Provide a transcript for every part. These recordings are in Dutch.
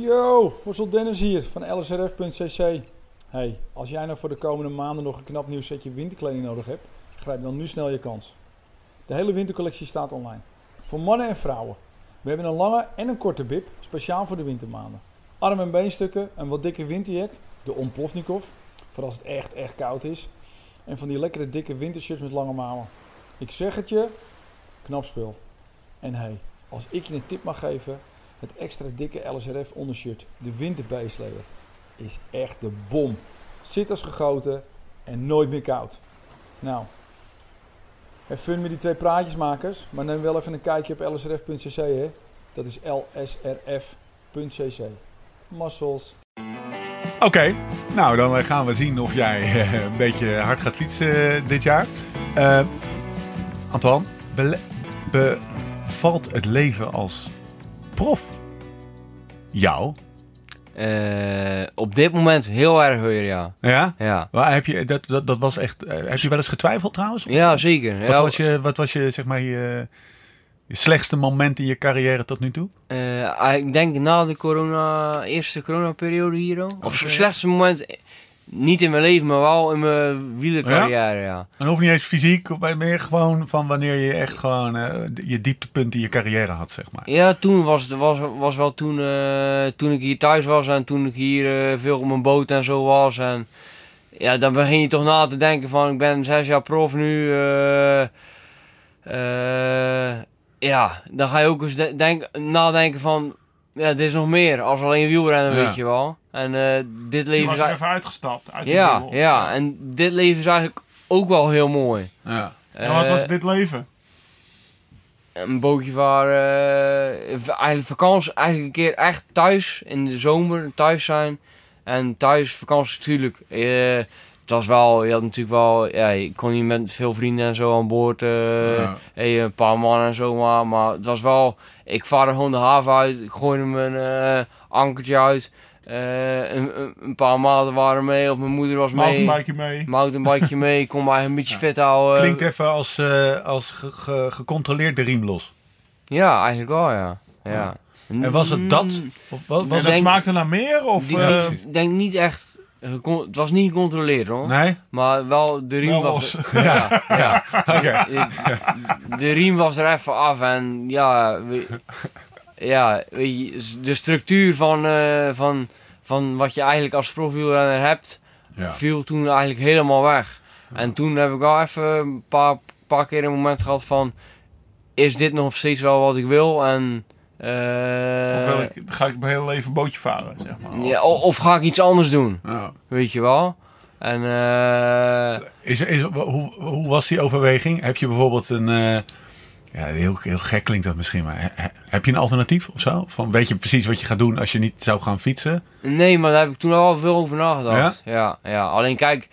Yo, Hossel Dennis hier van lsrf.cc. Hey, als jij nou voor de komende maanden nog een knap nieuw setje winterkleding nodig hebt, grijp dan nu snel je kans. De hele wintercollectie staat online. Voor mannen en vrouwen. We hebben een lange en een korte bib, speciaal voor de wintermaanden. Arm- en beenstukken, een wat dikke winterjack, de Omplovnikov, voor als het echt, echt koud is. En van die lekkere dikke wintershirts met lange mouwen. Ik zeg het je, knap spul. En hey, als ik je een tip mag geven, het extra dikke LSRF ondershirt, de winterbeestleer, is echt de bom. Zit als gegoten en nooit meer koud. Nou, heb fun met die twee praatjesmakers, maar neem wel even een kijkje op lsrf.cc hè. Dat is lsrf.cc. Muscles. Oké, nou dan gaan we zien of jij eh, een beetje hard gaat fietsen eh, dit jaar. Uh, Antoine, bevalt het leven als prof jou? Eh, op dit moment heel erg weer, ja. Ja? Ja, Waar heb je, dat, dat, dat was echt, eh, heb je wel eens getwijfeld trouwens? ja zeker. Wat, Ja, was je, wat was je, zeg maar, je, je slechtste moment in je carrière tot nu toe? eh, ah, ik denk na de corona, eerste coronaperiode hier al. Of slechtste moment, niet in mijn leven, maar wel in mijn wielercarrière, ja. Dan hoeft niet eens fysiek, meer gewoon van wanneer je echt gewoon eh, je dieptepunt in je carrière had, zeg maar. Ja, toen was het was, was wel toen, eh, toen ik hier thuis was en toen ik hier eh, veel op mijn boot en zo was. En ja, dan begin je toch na te denken van ik ben zes jaar prof nu. ja, dan ga je ook eens de- denk, nadenken van ja, dit is nog meer als alleen wielrennen, Ja. weet je wel. En eh, dit Je leven was is er eigenlijk- even uitgestapt uit ja, ja, en dit leven is eigenlijk ook wel heel mooi. Ja. En wat Eh, was dit leven? een bootje varen, eh, eigenlijk vakantie, eigenlijk een keer echt thuis in de zomer thuis zijn. En thuis vakantie natuurlijk. eh, het was wel, je had natuurlijk wel, ja, je kon niet met veel vrienden en zo aan boord. eh, Ja. hey, een paar mannen en zo maar. Maar het was wel, ik vaarde gewoon de haven uit, ik gooide mijn eh, ankertje uit. Eh, een, een- paar maten waren mee, of mijn moeder was mee. Mountainbike mee. Mountainbikeje mee, ik kon mij een beetje fit houden. Klinkt even als, eh, als ge- ge- gecontroleerd de riem los. Ja, eigenlijk wel, ja. ja. En was het dat? Mm, Of wa- was En het... smaakte naar meer? Of, Ik denk niet echt. Gecon- Het was niet gecontroleerd hoor. Nee? Maar wel de riem was. Ja, ja. Oké. De riem was er even af en ja. we- ja, weet je, s- de structuur van, eh, van, van wat je eigenlijk als profielrenner hebt, Ja. viel toen eigenlijk helemaal weg. En toen heb ik wel even een paar, paar keer een moment gehad van: is dit nog steeds wel wat ik wil? En. Eh, of ik, ga ik mijn hele leven bootje varen, zeg maar. ja, o- of ga ik iets anders doen? Ja. Weet je wel? En eh, Is, is, hoe, hoe was die overweging? Heb je bijvoorbeeld een... eh, ja, heel, heel gek klinkt dat misschien, maar he- he- heb je een alternatief of zo? Van, weet je precies wat je gaat doen als je niet zou gaan fietsen? nee, maar daar heb ik toen al veel over nagedacht. Ja? Ja, Alleen kijk,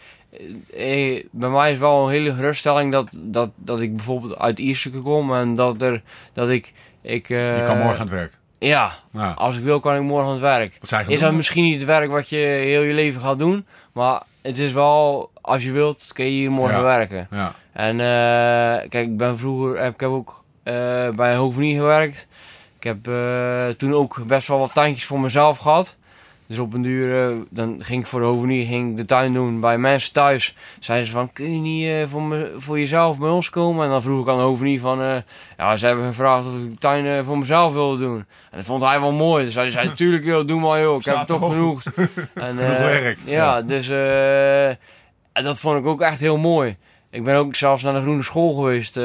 eh, bij mij is wel een hele geruststelling dat, dat, dat ik bijvoorbeeld uit Ierseke kom en dat, er, dat ik... ik eh, Je kan morgen aan het werk. Ja, Ja. als ik wil kan ik morgen aan het werk. Wat zijn Is dat misschien niet het werk wat je heel je leven gaat doen, maar het is wel, als je wilt, kun je hier morgen Ja. werken. Ja. En eh, kijk, ik ben vroeger, heb, ik heb ook eh, bij een hovenier gewerkt. Ik heb eh, toen ook best wel wat tuintjes voor mezelf gehad. Dus op een duur, eh, dan ging ik voor de hovenier ging ik de tuin doen bij mensen thuis. Zeiden ze van, kun je niet eh, voor, me, voor jezelf bij ons komen? En dan vroeg ik aan de hovenier van, eh, ja, ze hebben gevraagd of ik de tuin voor mezelf wilde doen. En dat vond hij wel mooi. Dus hij zei, natuurlijk joh, doe maar joh, ik heb toch genoeg. En, Genoeg werk. Ja, Ja. dus en dat vond ik ook echt heel mooi. Ik ben ook zelfs naar de Groene School geweest.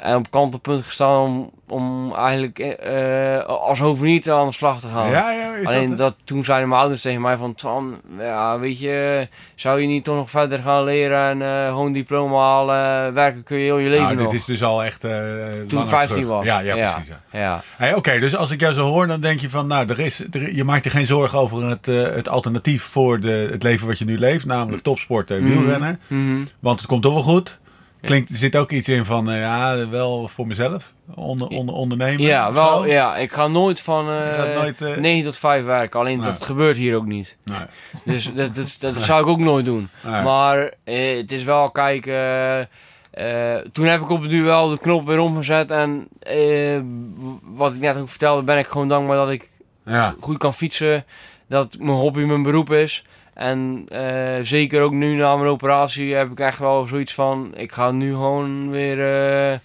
Eh, en op kantelpunt gestaan om, om eigenlijk eh, als hovenier aan de slag te gaan. Ja, ja, is Alleen dat... dat, toen zeiden mijn ouders tegen mij van... Twan, ja, weet je, zou je niet toch nog verder gaan leren en eh, gewoon diploma halen? Werken kun je heel je leven nou, nog. dit is dus al echt eh Toen langer 15 terug. was. Ja, ja, Ja. precies. Ja. Ja, Hey, Oké, dus als ik jou zo hoor, dan denk je van, nou, er is, er, je maakt je geen zorgen over het, eh, het alternatief voor de, het leven wat je nu leeft, namelijk topsport en Mhm. wielrennen. Mhm. Want het komt toch wel goed. Klinkt, er zit ook iets in van, eh, ja, wel voor mezelf, onder, onder, ondernemen. ja, wel, zo. ja, ik ga nooit van gaat eh nooit, eh, 9 tot 5 werken. Alleen Nee. dat gebeurt hier ook niet. Nee, Dus dat, dat, dat zou ik ook nooit doen. Maar het is wel, kijk, toen heb ik op het duur wel de knop weer omgezet. En wat ik net ook vertelde, ben ik gewoon dankbaar dat ik Ja. goed kan fietsen. Dat mijn hobby mijn beroep is. En eh, zeker ook nu na mijn operatie heb ik echt wel zoiets van... Ik ga nu gewoon weer... eh,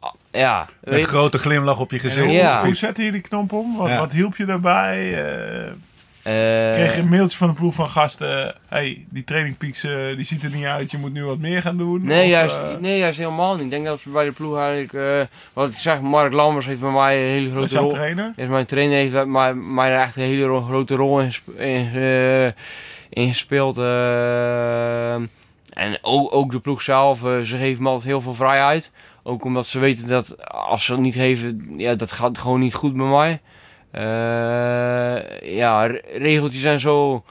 ah, ja, Met weet- grote glimlach op je gezicht. hoe, Ja. hoe zette je die knop om? Wat, Ja. wat hielp je daarbij? Eh, eh, kreeg je een mailtje van de ploeg van gasten... hey, die trainingpeaks eh, die ziet er niet uit. Je moet nu wat meer gaan doen. Nee, Of, juist, nee, juist helemaal niet. Ik denk dat we bij de ploeg eigenlijk... wat ik zeg, Mark Lammers heeft bij mij een hele grote jouw rol... trainer? Is mijn trainer heeft bij mij, mij echt een hele ro- grote rol in, in, eh, in gespeeld. eh. en ook, ook de ploeg zelf, eh, ze geven me altijd heel veel vrijheid. Ook omdat ze weten dat als ze het niet geven, ja, dat gaat gewoon niet goed bij mij. Eh, ja, re- regeltjes en zo,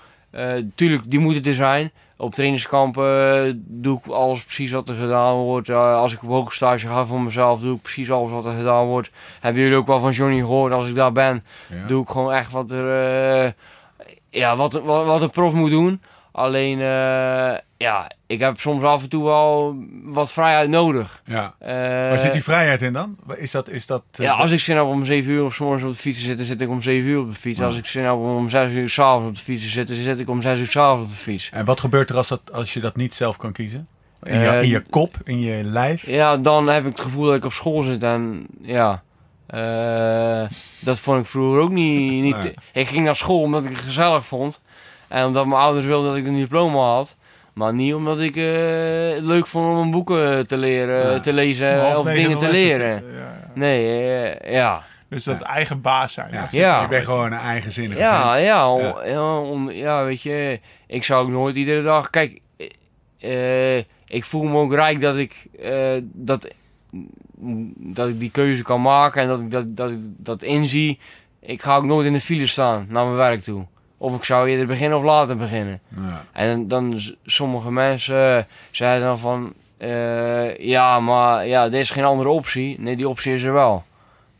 tuurlijk, die moeten er zijn. Op trainingskampen doe ik alles precies wat er gedaan wordt. Als ik op hoge stage ga voor mezelf, doe ik precies alles wat er gedaan wordt. Hebben jullie ook wel van Johnny gehoord? Als ik daar ben, Ja. doe ik gewoon echt wat er, ja, wat, wat, wat een prof moet doen. Alleen, eh, ja, ik heb soms af en toe wel wat vrijheid nodig. Ja. Eh, Waar zit die vrijheid in dan? Is dat... Is dat eh, ja, als ik zin heb om 7 uur of 's morgens op de fiets te zitten, zit ik om 7 uur op de fiets. Ja. Als ik zin heb om om 6 uur s'avonds op de fiets te zitten, zit ik om 6 uur s'avonds op de fiets. En wat gebeurt er als, dat, als je dat niet zelf kan kiezen? In je, Eh, in je kop, in je lijf? Ja, dan heb ik het gevoel dat ik op school zit en ja. Eh, dat vond ik vroeger ook niet. niet Nee. Ik ging naar school omdat ik het gezellig vond. En omdat mijn ouders wilden dat ik een diploma had. Maar niet omdat ik eh, het leuk vond om boeken te leren, Ja. te lezen of dingen te leren. zitten, ja, ja. Nee, eh, ja. Dus dat eigen baas zijn. Ja. Ja. Je bent gewoon een eigenzinnige Ja, vent. ja, Ja. ja. om- ja, weet je, ik zou ook nooit iedere dag. Kijk, ik voel me ook rijk dat ik dat, dat ik die keuze kan maken en dat ik dat, dat, ik dat inzie. Ik ga ook nooit in de file staan naar mijn werk toe. Of ik zou eerder beginnen of later beginnen. Ja. En dan sommige mensen eh, zeiden dan van, eh, ja, maar ja, er is geen andere optie. Nee, die optie is er wel.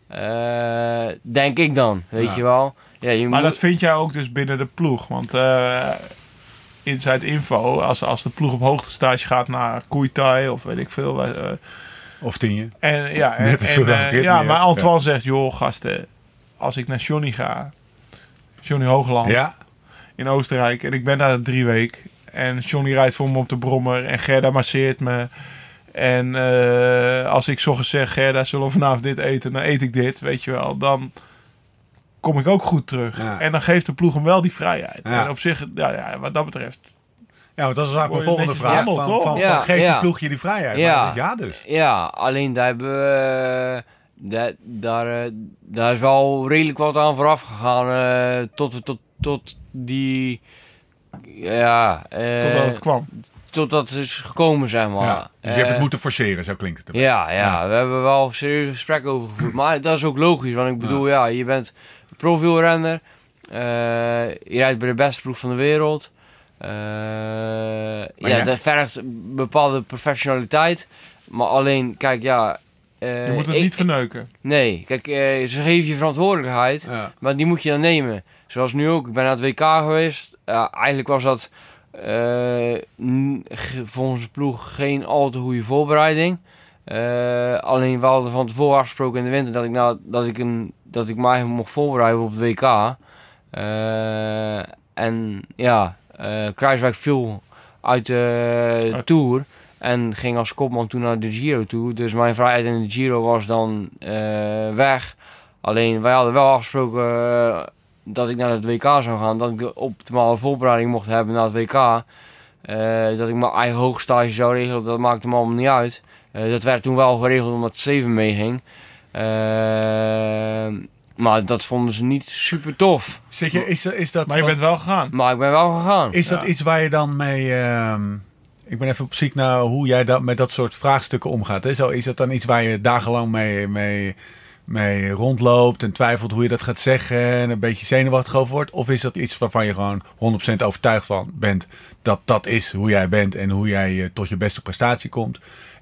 Eh, denk ik dan, weet Ja. je wel. Ja, je Maar moet, dat vind jij ook dus binnen de ploeg. Want eh inside info, als, als de ploeg op hoogtestage gaat naar Koeitai of weet ik veel. Of tien je. en ja, en, Net eh, ja maar Antoine zegt, joh gasten, als ik naar Johnny ga, Johnny Hoogland Ja. in Oostenrijk, en ik ben daar drie weken. En Johnny rijdt voor me op de brommer en Gerda masseert me. En eh, als ik ochtends zeg, Gerda, zullen we vanavond dit eten? Dan eet ik dit, weet je wel. Dan kom ik ook goed terug. Ja. En dan geeft de ploeg hem wel die vrijheid. En op zich, ja, ja, wat dat betreft... Ja, want dat is eigenlijk mijn volgende vraag. behandeld, Van, van, toch? van, Ja, geeft ja. die ploeg je die vrijheid? Ja. Maar dus. Ja, alleen daar hebben we... Daar, daar, eh, daar is wel redelijk wat aan vooraf gegaan. eh, tot, tot, tot die... Ja, eh, Totdat het kwam. totdat het is gekomen, zeg maar. Ja. Dus je hebt het moeten forceren, zo klinkt het. erbij. Ja, ja, Ja. we hebben wel serieuze gesprekken over gevoerd. Maar dat is ook logisch, want ik bedoel, ja, je bent profielrenner. eh je rijdt bij de beste ploeg van de wereld. Eh, ja, dat vergt een bepaalde professionaliteit. Maar alleen, kijk, ja... eh, Je moet het ik- niet verneuken. Nee, kijk, eh, ze geven je verantwoordelijkheid. Ja. Maar die moet je dan nemen. Zoals nu ook. Ik ben naar het WK geweest. Eigenlijk was dat volgens de ploeg geen al te goede voorbereiding. Alleen we hadden van tevoren afgesproken in de winter dat ik, nou, dat ik, een, dat ik mij mocht voorbereiden op het WK. En ja, Kruiswijk viel uit de Uit. Tour. En ging als kopman toen naar de Giro toe. Dus mijn vrijheid in de Giro was dan eh, weg. Alleen wij hadden wel afgesproken eh, dat ik naar het WK zou gaan. Dat ik de optimale voorbereiding mocht hebben naar het WK. Eh, dat ik mijn eigen hoogstage zou regelen. Dat maakte me allemaal niet uit. Eh, dat werd toen wel geregeld omdat Steven meeging. Eh, maar dat vonden ze niet super tof. Zit je, is, is dat, Maar je bent wel gegaan. Maar ik ben wel gegaan. is dat iets waar je dan mee... ehm, ik ben even op zoek naar hoe jij dat, met dat soort vraagstukken omgaat. Hè? Zo, is dat dan iets waar je dagenlang mee, mee, mee rondloopt en twijfelt hoe je dat gaat zeggen en een beetje zenuwachtig over wordt? Of is dat iets waarvan je gewoon 100% overtuigd van bent dat dat is hoe jij bent en hoe jij eh, tot je beste prestatie komt?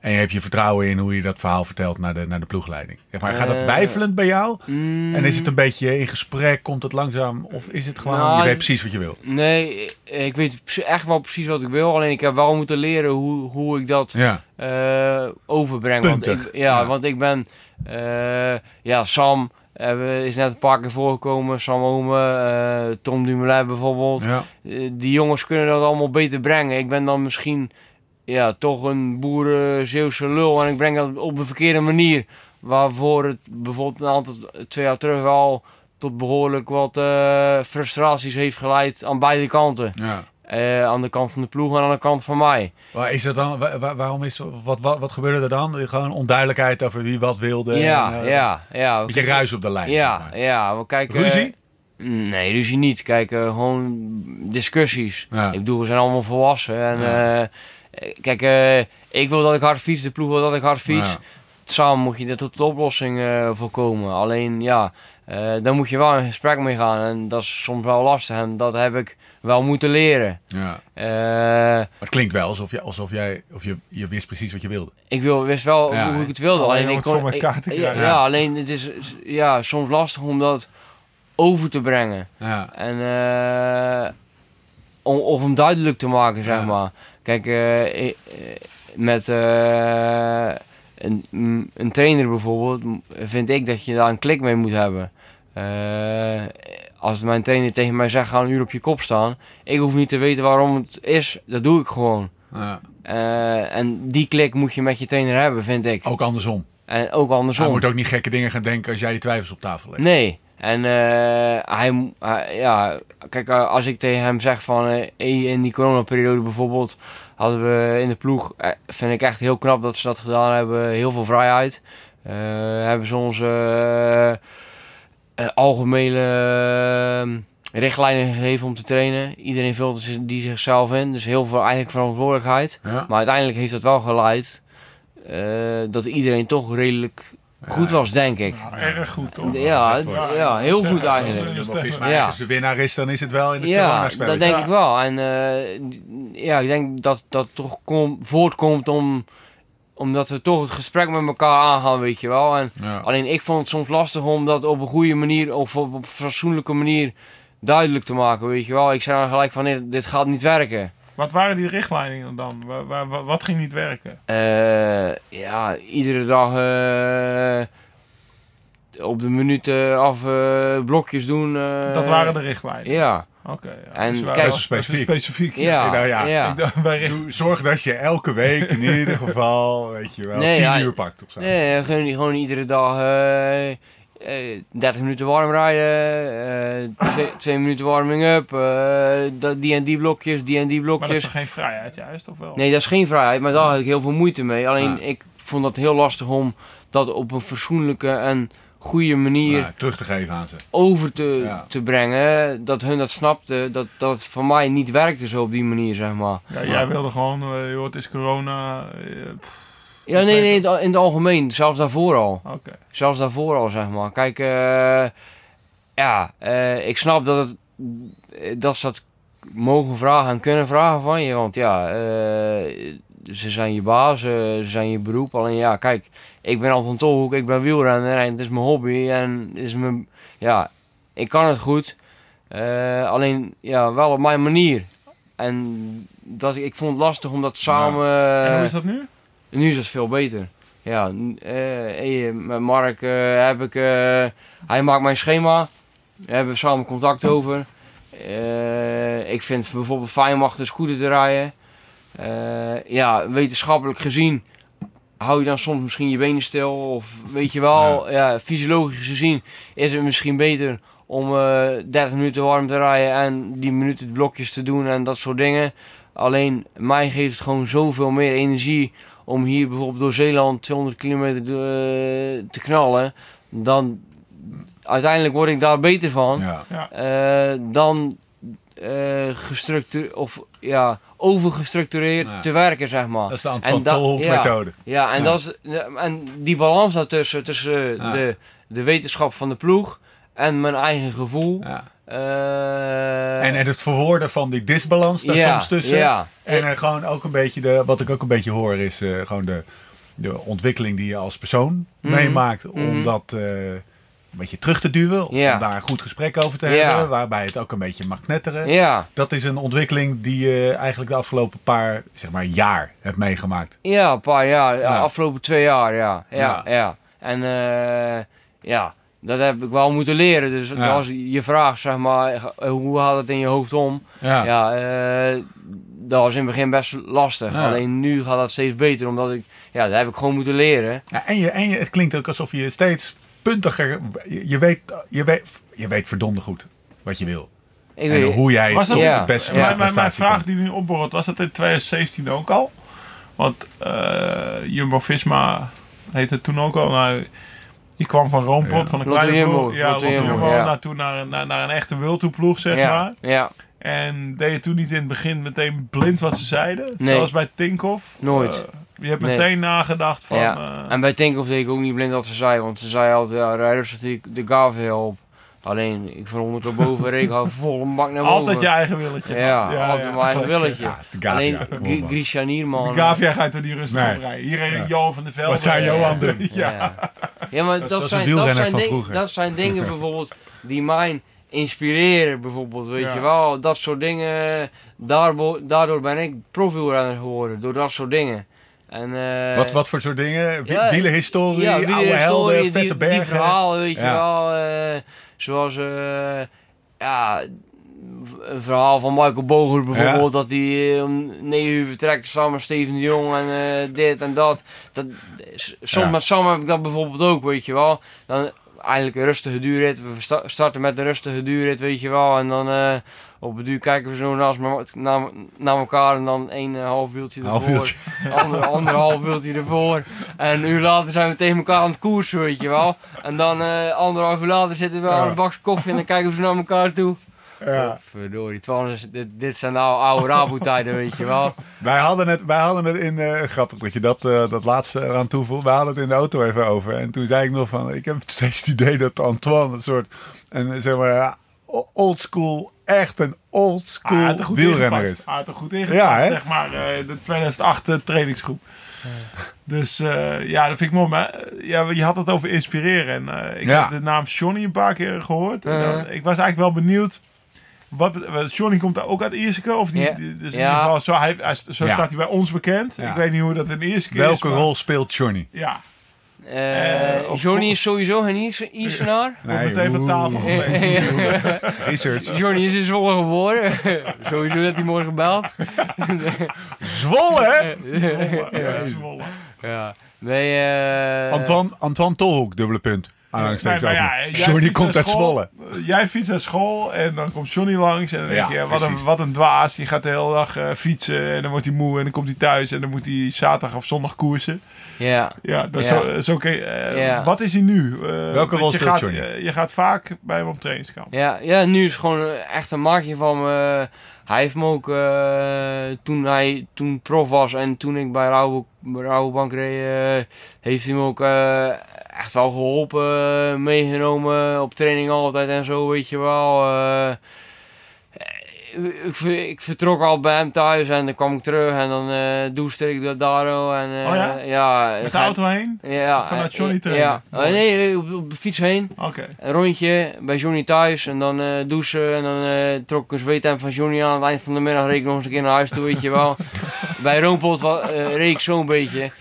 En je hebt je vertrouwen in hoe je dat verhaal vertelt naar de, naar de ploegleiding. Zeg maar, gaat dat Eh, twijfelend bij jou? Mm, En is het een beetje in gesprek, komt het langzaam? Of is het gewoon, Nou, je weet precies wat je wil? Nee, ik weet echt wel precies wat ik wil. Alleen ik heb wel moeten leren hoe, hoe ik dat Ja, eh, overbreng. Want ik, ja, Ja. want ik ben... eh, ja, Sam hebben, is net een paar keer voorgekomen. Sam Ome, eh, Tom Dumoulin bijvoorbeeld. Ja. Eh, die jongens kunnen dat allemaal beter brengen. Ik ben dan misschien ja, toch een boeren Zeeuwse lul en ik breng dat op een verkeerde manier. Waarvoor het bijvoorbeeld een aantal twee jaar terug al tot behoorlijk wat eh, frustraties heeft geleid aan beide kanten. Ja. Eh, aan de kant van de ploeg en aan de kant van mij. Waar is dat dan? wa- wa- waarom is wat, wat, wat gebeurde er dan? Gewoon onduidelijkheid over wie wat wilde. ja, en, eh, ja, ja. Een beetje ruis op de lijn. Ja, zeg maar. ja. We kijken, Ruzie? Nee, ruzie niet. Kijk, gewoon discussies. Ja. Ik bedoel, we zijn allemaal volwassen. En, Ja. Kijk, eh, ik wil dat ik hard fiets, de ploeg wil dat ik hard fiets. Ja. Samen moet je er tot de oplossing eh voorkomen. Alleen, ja, eh daar moet je wel in gesprek mee gaan. En dat is soms wel lastig. En dat heb ik wel moeten leren. Ja. Eh, Maar het klinkt wel alsof, je, alsof jij of je, je wist precies wat je wilde. ik wil, wist wel Ja, hoe ik het wilde. alleen Alleen, om ik het kon, ik- ja, alleen het is ja, soms lastig om dat over te brengen. Ja. En eh, om, of hem duidelijk te maken, zeg Ja. maar. Kijk, eh, eh, met eh, een, mm, een trainer bijvoorbeeld, vind ik dat je daar een klik mee moet hebben. Als mijn trainer tegen mij zegt, ga een uur op je kop staan. Ik hoef niet te weten waarom het is, dat doe ik gewoon. Ja. En die klik moet je met je trainer hebben, vind ik. Ook andersom. En ook Hij andersom. moet ook niet gekke dingen gaan denken als jij die twijfels op tafel legt. Nee. En eh, hij, ja, kijk, eh, als ik tegen hem zeg van eh, in die coronaperiode bijvoorbeeld, hadden we in de ploeg, vind ik echt heel knap dat ze dat gedaan hebben, heel veel vrijheid. Hebben ze onze algemene richtlijnen gegeven om te trainen. Iedereen vult die zichzelf in, dus heel veel eigenlijk verantwoordelijkheid. Ja. Maar uiteindelijk heeft dat wel geleid dat iedereen toch redelijk goed was, denk ik. Nou, erg goed, toch? Ja, ja, heel goed eigenlijk. Als Visma Ja. ergens de winnaar is, dan is het wel in het Ja, dat denk Ja. ik wel. En eh, ja, ik denk dat dat toch kom, voortkomt om, omdat we toch het gesprek met elkaar aangaan, weet je wel. En Ja. alleen ik vond het soms lastig om dat op een goede manier of op een fatsoenlijke manier duidelijk te maken, weet je wel. Ik zei dan gelijk van, nee, dit gaat niet werken. Wat waren die richtlijnen dan? Wa- wa- wa- wat ging niet werken? Eh, ja, iedere dag eh, op de minuten af eh, blokjes doen. eh, dat waren de richtlijnen? Ja, Oké. ja. En Dus kijk- Specifiek. specifiek. ja, nou ja, ja. Ik Zorg dat je elke week in ieder geval, weet je wel, Nee, 10 ja, uur pakt of zo. Nee, gewoon, gewoon iedere dag eh, eh, 30 minuten warm rijden, eh, twee, twee minuten warming-up, eh, dat- die en die blokjes, die en die Maar dat is blokjes. geen vrijheid juist, of wel? Nee, dat is geen vrijheid, maar daar had ik heel veel moeite mee. Alleen Ja. ik vond dat heel lastig om dat op een fatsoenlijke en goede manier Ja, terug te geven aan ze. over te, Ja. te brengen. Dat hun dat snapten, dat, dat voor mij niet werkte zo op die manier, zeg maar. Ja, jij wilde gewoon, eh, joh, het is corona. eh, pff, Ja, nee, nee, in het- algemeen, zelfs daarvoor al. Oké. Zelfs daarvoor al, zeg maar. Kijk, eh, ja, eh, ik snap dat, het, eh, dat ze dat mogen vragen en kunnen vragen van je. Want ja, ze zijn je baas, ze zijn je beroep. Alleen ja, kijk, ik ben Anton Tolhoek, ik ben wielrenner en het is mijn hobby. En is mijn, ja, ik kan het goed. Alleen, ja, wel op mijn manier. En dat, ik vond het lastig om dat samen... En hoe is dat nu? Nu is het veel beter. Ja, eh, eh, met Mark eh, heb ik... eh, hij maakt mijn schema. Daar hebben we samen contact over. Ik vind het bijvoorbeeld fijn om achter de scooter te rijden. Ja, wetenschappelijk gezien hou je dan soms misschien je benen stil. Of weet je wel, ja. fysiologisch gezien is het misschien beter om eh 30 minuten warm te rijden en die minuten blokjes te doen en dat soort dingen. Alleen mij geeft het gewoon zoveel meer energie om hier bijvoorbeeld door Zeeland 200 kilometer eh, te knallen. Dan uiteindelijk word ik daar beter van. Ja. Eh, dan eh gestructureerd of ja, overgestructureerd Ja. te werken, zeg maar. Dat is de dat- Tolhoek ja. methode. Ja, en, Ja. Dat is, en die balans daartussen, tussen Ja. de, de wetenschap van de ploeg en mijn eigen gevoel. Ja. Eh, En, en het verwoorden van die disbalans daar ja, soms tussen. Ja, En eh, gewoon ook een beetje, de, wat ik ook een beetje hoor, is eh, gewoon de, de ontwikkeling die je als persoon Mhm. meemaakt. Om Mhm. dat eh, een beetje terug te duwen. Of Ja. om daar een goed gesprek over te hebben. Waarbij het ook een beetje mag knetteren. ja, Dat is een ontwikkeling die je eigenlijk de afgelopen paar zeg maar, jaar hebt meegemaakt. ja, een paar jaar. Ja, Ja. Afgelopen twee jaar, ja. Ja, Ja. ja. En ja, dat heb ik wel moeten leren. Dus Ja. als je vraagt, zeg maar, hoe gaat het in je hoofd om? Ja. Ja, eh, dat was in het begin best lastig. Ja. Alleen nu gaat dat steeds beter, omdat ik, ja, dat heb ik gewoon moeten leren. Ja, en, je, en je, het klinkt ook alsof je steeds puntiger... Je, je, weet, je, weet, je weet verdomde goed wat je wil. Ik en weet, hoe jij Was dat- het beste Mijn, mijn, mijn vraag die nu opborrelt, was dat in 2017 ook al? Want eh, Jumbo-Visma heette het toen ook al. Nou, je kwam van Roompot, Ja. van een kleine ploeg. Ja, Jumbo, ja. naartoe naar, een- naar, naar een echte World ploeg, zeg ja, maar. ja, En deed je toen niet in het begin meteen blind wat ze zeiden? Nee. Zoals bij Tinkoff? Nooit. Eh, je hebt Nee. meteen nagedacht van... ja. eh, En bij Tinkoff deed ik ook niet blind wat ze zei, want ze zei altijd, ja, rij rustig die- de Gaveel op. Alleen, ik van onder tot boven reed, ik had vol een bak naar boven. altijd je eigen willetje. Ja, altijd mijn eigen willetje. Ja, is de Gavia. Alleen. Grisha Nierman. De Gavia gaat er niet rustig Nee. op rijden. Hier reed Ja. Johan van der Velde. Wat zou Johan doen? ja. Ja, ja maar dat, zijn, dat, zijn van ding- dat zijn dingen bijvoorbeeld die mij inspireren, bijvoorbeeld, weet Ja. je wel. Dat soort dingen, daardoor ben ik profielrenner geworden, door dat soort dingen. En, eh, Wat, wat voor soort dingen? Wie- ja, Wielerhistorie, ja, oude helden, die- vette die, bergen. verhalen, weet je wel. eh, zoals, eh, ja, een verhaal van Michael Boger bijvoorbeeld, dat hij eh, om 9 uur vertrekt samen met Steven de Jong en eh, dit en dat. dat soms Ja. met Sam heb ik dat bijvoorbeeld ook, weet je wel. Dan eigenlijk een rustige duurrit. We sta- starten met een rustige duurrit, weet je wel. En dan eh, op het duur kijken we zo naast naar, naar elkaar en dan één eh, half wieltje ervoor. Half. Ander, anderhalf wieltje ervoor. En een uur later zijn we tegen elkaar aan het koersen, weet je wel. En dan eh, anderhalf uur later zitten we aan een bakje koffie en dan kijken we zo naar elkaar toe. Ja. Verdorie, Twan, dit, dit zijn nou oude Rabo-tijden, weet je wel. Wij hadden het, wij hadden het in, eh, grappig dat je dat, eh, dat laatste eraan toevoegt. We hadden het in de auto even over. En toen zei ik nog van, ik heb steeds het idee dat Antoine een soort, een, zeg maar, ja, old school, echt een old Ah, er wielrenner ingepast. is. Hij had er goed ingepast, Ja, hè? zeg maar. eh, de 2008 trainingsgroep. Dus eh, ja, dat vind ik mooi. Maar ja, je had het over inspireren. En eh, ik Ja. heb de naam Johnny een paar keer gehoord. En ik was eigenlijk wel benieuwd. Wat, bet- Johnny komt daar ook uit Ierseke? Of die, dus in Ja. ieder geval, zo, hij, hij- zo Ja. staat hij bij ons bekend. Ja. Ik weet niet hoe dat in Ierseke is. Welke maar- rol speelt Johnny? Ja, Eh Eh, Johnny is sowieso geen Ies- Iesenaar. wordt meteen van oeh, tafel gelegd. Research. Johnny is in Zwolle geboren. sowieso dat hij morgen belt. Zwolle, hè? Ja, Zwolle. Ja. Nee, eh... Antoine, Antoine Tolhoek, dubbele punt. Aanhalingstekens Nee, ja, Johnny komt uit school, Zwolle. eh, Jij fietst naar school en dan komt Johnny langs. En dan denk Ja, je, wat een, wat een dwaas. Die gaat de hele dag eh, fietsen en dan wordt hij moe. En dan komt hij thuis en dan moet hij zaterdag of zondag koersen. Ja. Ja, dat is Ja. zo, zo kun je, eh, Ja. Wat is hij nu? Eh, Welke rol speelt gaat, Johnny? eh, je gaat vaak bij hem op trainingskamp. Ja, ja, nu is het gewoon eh, echt een maatje van me. Hij heeft me ook, eh, toen hij toen prof was en toen ik bij Rauwe, Rabobank reed, eh, heeft hij me ook eh, echt wel geholpen, eh, meegenomen op training altijd en zo, weet je wel. Eh, ik, ik vertrok al bij hem thuis en dan kwam ik terug en dan eh douchte ik dat daar en eh, Oh ja? ja, Met de ga- auto heen? ja, Vanuit eh, Johnny trainen? Ja, Mooi. Eh, nee, op, op de fiets heen. Oké. Een rondje bij Johnny thuis en dan eh, douchen en dan eh, trok ik een zweetem van Johnny aan. Aan het eind van de middag reed ik nog eens een keer naar huis toe, weet je wel. bij Roompot eh, reed ik zo'n beetje.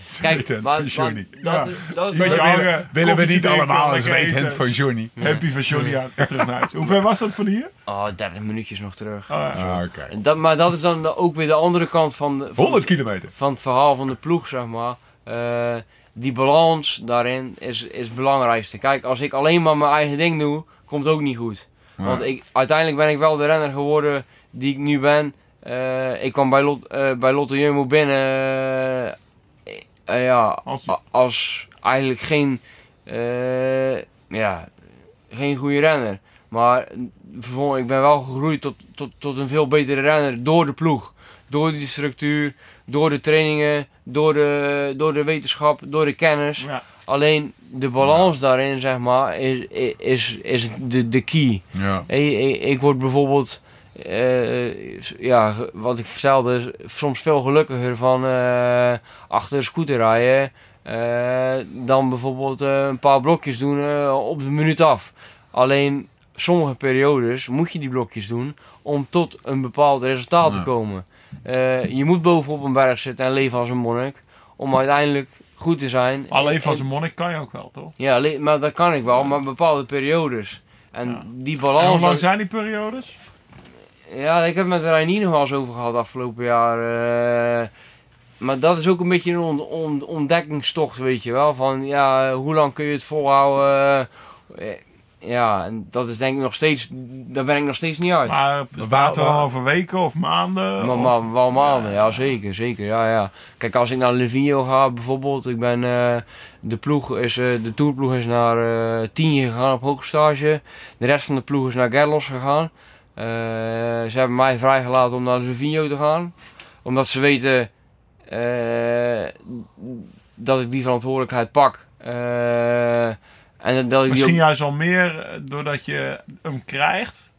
Maar- van Johnny. Dat, Ja. dat is hangen, Willen, willen we niet allemaal een zweethemd van Johnny? Happy van Johnny aan en terug naar huis. Hoe ver was dat van hier? Oh, 30 minuutjes nog terug. Oh, ja. Ah. En Dat, maar dat is dan ook weer de andere kant van, de, van, 100 kilometer. van het verhaal van de ploeg, zeg maar. Eh, die balans daarin is, is het belangrijkste. Kijk, als ik alleen maar mijn eigen ding doe, komt het ook niet goed. Want ik, uiteindelijk ben ik wel de renner geworden die ik nu ben. Eh, ik kwam bij, Lot, eh, bij Lotte Jumbo binnen ja, Als- als eigenlijk geen, ja, geen goede renner. Maar ik ben wel gegroeid tot, tot, tot een veel betere renner door de ploeg. Door die structuur, door de trainingen, door de, door de wetenschap, door de kennis. Ja. Alleen de balans daarin, zeg maar, is, is, is de, de key. Ja. Ik, ik word bijvoorbeeld, eh, ja, wat ik vertelde, soms veel gelukkiger van eh, achter een scooter rijden. eh, dan bijvoorbeeld eh, een paar blokjes doen op de minuut af. Alleen sommige periodes moet je die blokjes doen om tot een bepaald resultaat te komen. Eh, je moet bovenop een berg zitten en leven als een monnik. Om uiteindelijk goed te zijn. Alleen van En- zijn monnik kan je ook wel, toch? Ja, maar dat kan ik wel, maar bepaalde periodes. En Ja. die En hoe balans... lang zijn die periodes? Ja, ik heb het met Reinier nog wel eens over gehad afgelopen jaar. eh, maar dat is ook een beetje een on- on- ontdekkingstocht, weet je wel. Van ja, hoe lang kun je het volhouden? Eh, ja, en dat is denk ik nog steeds, daar ben ik nog steeds niet uit. Maar praten we dan waar- over weken of maanden? Maar, of- maar wel maanden, ja zeker, zeker, ja, ja. Kijk, als ik naar Livigno ga bijvoorbeeld, ik ben, eh, de ploeg is, eh, de tourploeg is naar eh Tienje gegaan op hoogstage. De rest van de ploeg is naar Gerlos gegaan. Eh, ze hebben mij vrijgelaten om naar Livigno te gaan. Omdat ze weten eh, dat ik die verantwoordelijkheid pak. En dat Misschien ook- juist al meer eh, doordat je hem krijgt.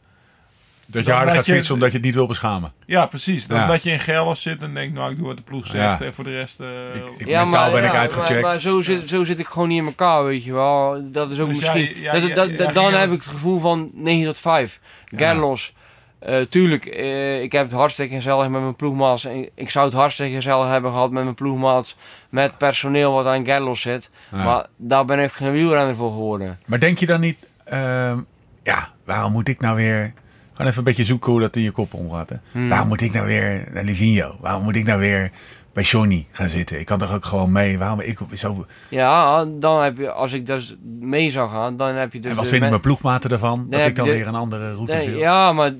Dat je harder gaat je- fietsen omdat je het niet wil beschamen. Ja, precies. Dan Ja. dat je in Gerlos zit en denkt, nou ik doe wat de ploeg zegt. Ja. En voor de rest... eh, Ik- ik- Ja, Mentaal maar, ben ik uitgecheckt. Maar, maar zo, zit, zo zit ik gewoon niet in elkaar, weet je wel. Dat is ook Dus misschien... jij- jij- dat, jij dan heb ik het gevoel van 9 tot 5. Gerlos. Eh, tuurlijk, eh, ik heb het hartstikke gezellig met mijn ploegmaats. Ik zou het hartstikke gezellig hebben gehad met mijn ploegmaats. Met personeel wat aan Gerlos zit. Ja. Maar daar ben ik geen wielrenner voor geworden. Maar denk je dan niet, ehm, ja, waarom moet ik nou weer... Gewoon even een beetje zoeken hoe dat in je kop omgaat. Hè? Hmm. Waarom moet ik nou weer naar Livigno? Waarom moet ik nou weer bij Johnny gaan zitten? Ik kan toch ook gewoon mee? Waarom ik zo... Ja, dan heb je, als ik dus mee zou gaan, dan heb je dus... en wat de vinden mijn ploegmaten ervan? Dat heb ik dan de- weer een andere route Nee, wil? ja, maar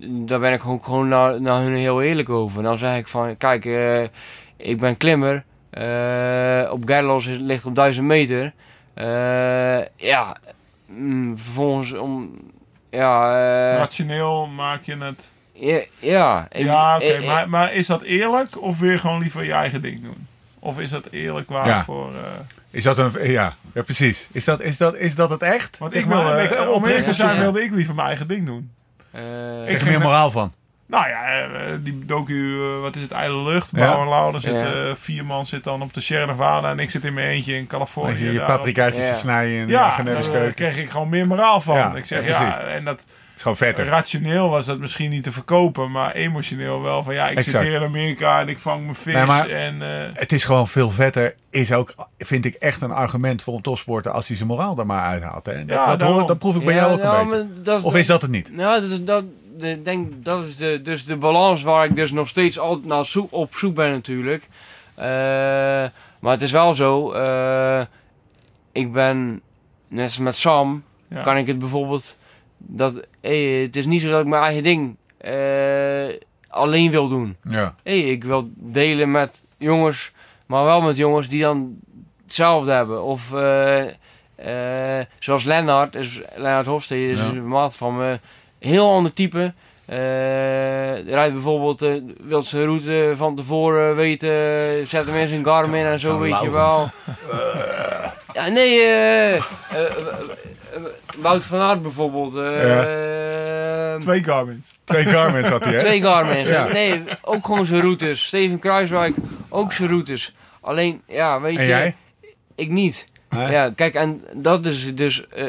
daar ben ik ook gewoon naar, naar hun heel eerlijk over. Dan zeg ik van, kijk, eh, ik ben klimmer. Eh, op Gerlos is- ligt op 1000 meter. Eh, ja, mm, vervolgens om... Ja, Rationeel maak je het... ja, ja, ik- ja, oké. maar, maar is dat eerlijk of wil je gewoon liever je eigen ding doen? Of is dat eerlijk waar Ja. voor... eh, Is dat een... Ja, ja precies. Is dat, is, dat, is dat het echt? want Zeg ik maar, wilde, beetje om eerlijk te zijn ja. wilde ik liever mijn eigen ding doen. eh, Ik Krijg meer moraal van? Nou ja, eh, die docu, wat is het, IJle Lucht, Ja. Bouw en Ja. eh, vier man zit dan op de Sierra Nevada en ik zit in mijn eentje in Californië. je je paprikaatjes Ja. te snijden in de Ja, Geneves daar kreeg ik gewoon meer moraal van. Ja, ik zeg, ja, ja, en dat is gewoon vetter. rationeel was dat misschien niet te verkopen, maar emotioneel wel. Van ja, ik Exact. zit hier in Amerika en ik vang mijn vis Nee, maar- en... eh, Het is gewoon veel vetter. Is ook, vind ik, echt een argument voor een topsporter als hij zijn moraal er maar uithaalt. Hè? Dat, Ja, dat, daarom. hoor- dat proef ik bij ja, jou ook een beetje. maar dat Of is dat het niet? Nou, dat is, dat, ik denk, dat is de, dus de balans waar ik dus nog steeds altijd naar zoek, op zoek ben natuurlijk. Eh, maar het is wel zo, eh, ik ben, net als met Sam, ja. kan ik het bijvoorbeeld, dat, hey, het is niet zo dat ik mijn eigen ding eh, alleen wil doen. Ja. Hey, ik wil delen met jongens, maar wel met jongens die dan hetzelfde hebben. Of eh, eh, zoals Lennart, is, Lennart Hofstede is Ja. een maat van me. Heel ander type. Rijdt bijvoorbeeld, wil zijn route van tevoren weten, zet hem in zijn Garmin en zo, weet je wel. ja, nee, Wout van Aert bijvoorbeeld. eh, Twee Garmin's. Twee Garmin's had hij, hè? Twee Garmin's. Ja. Nee, ook gewoon zijn routes. Steven Kruiswijk, ook zijn routes. Alleen, ja, weet En je, jij? ik niet. Ja, kijk, en dat is dus eh,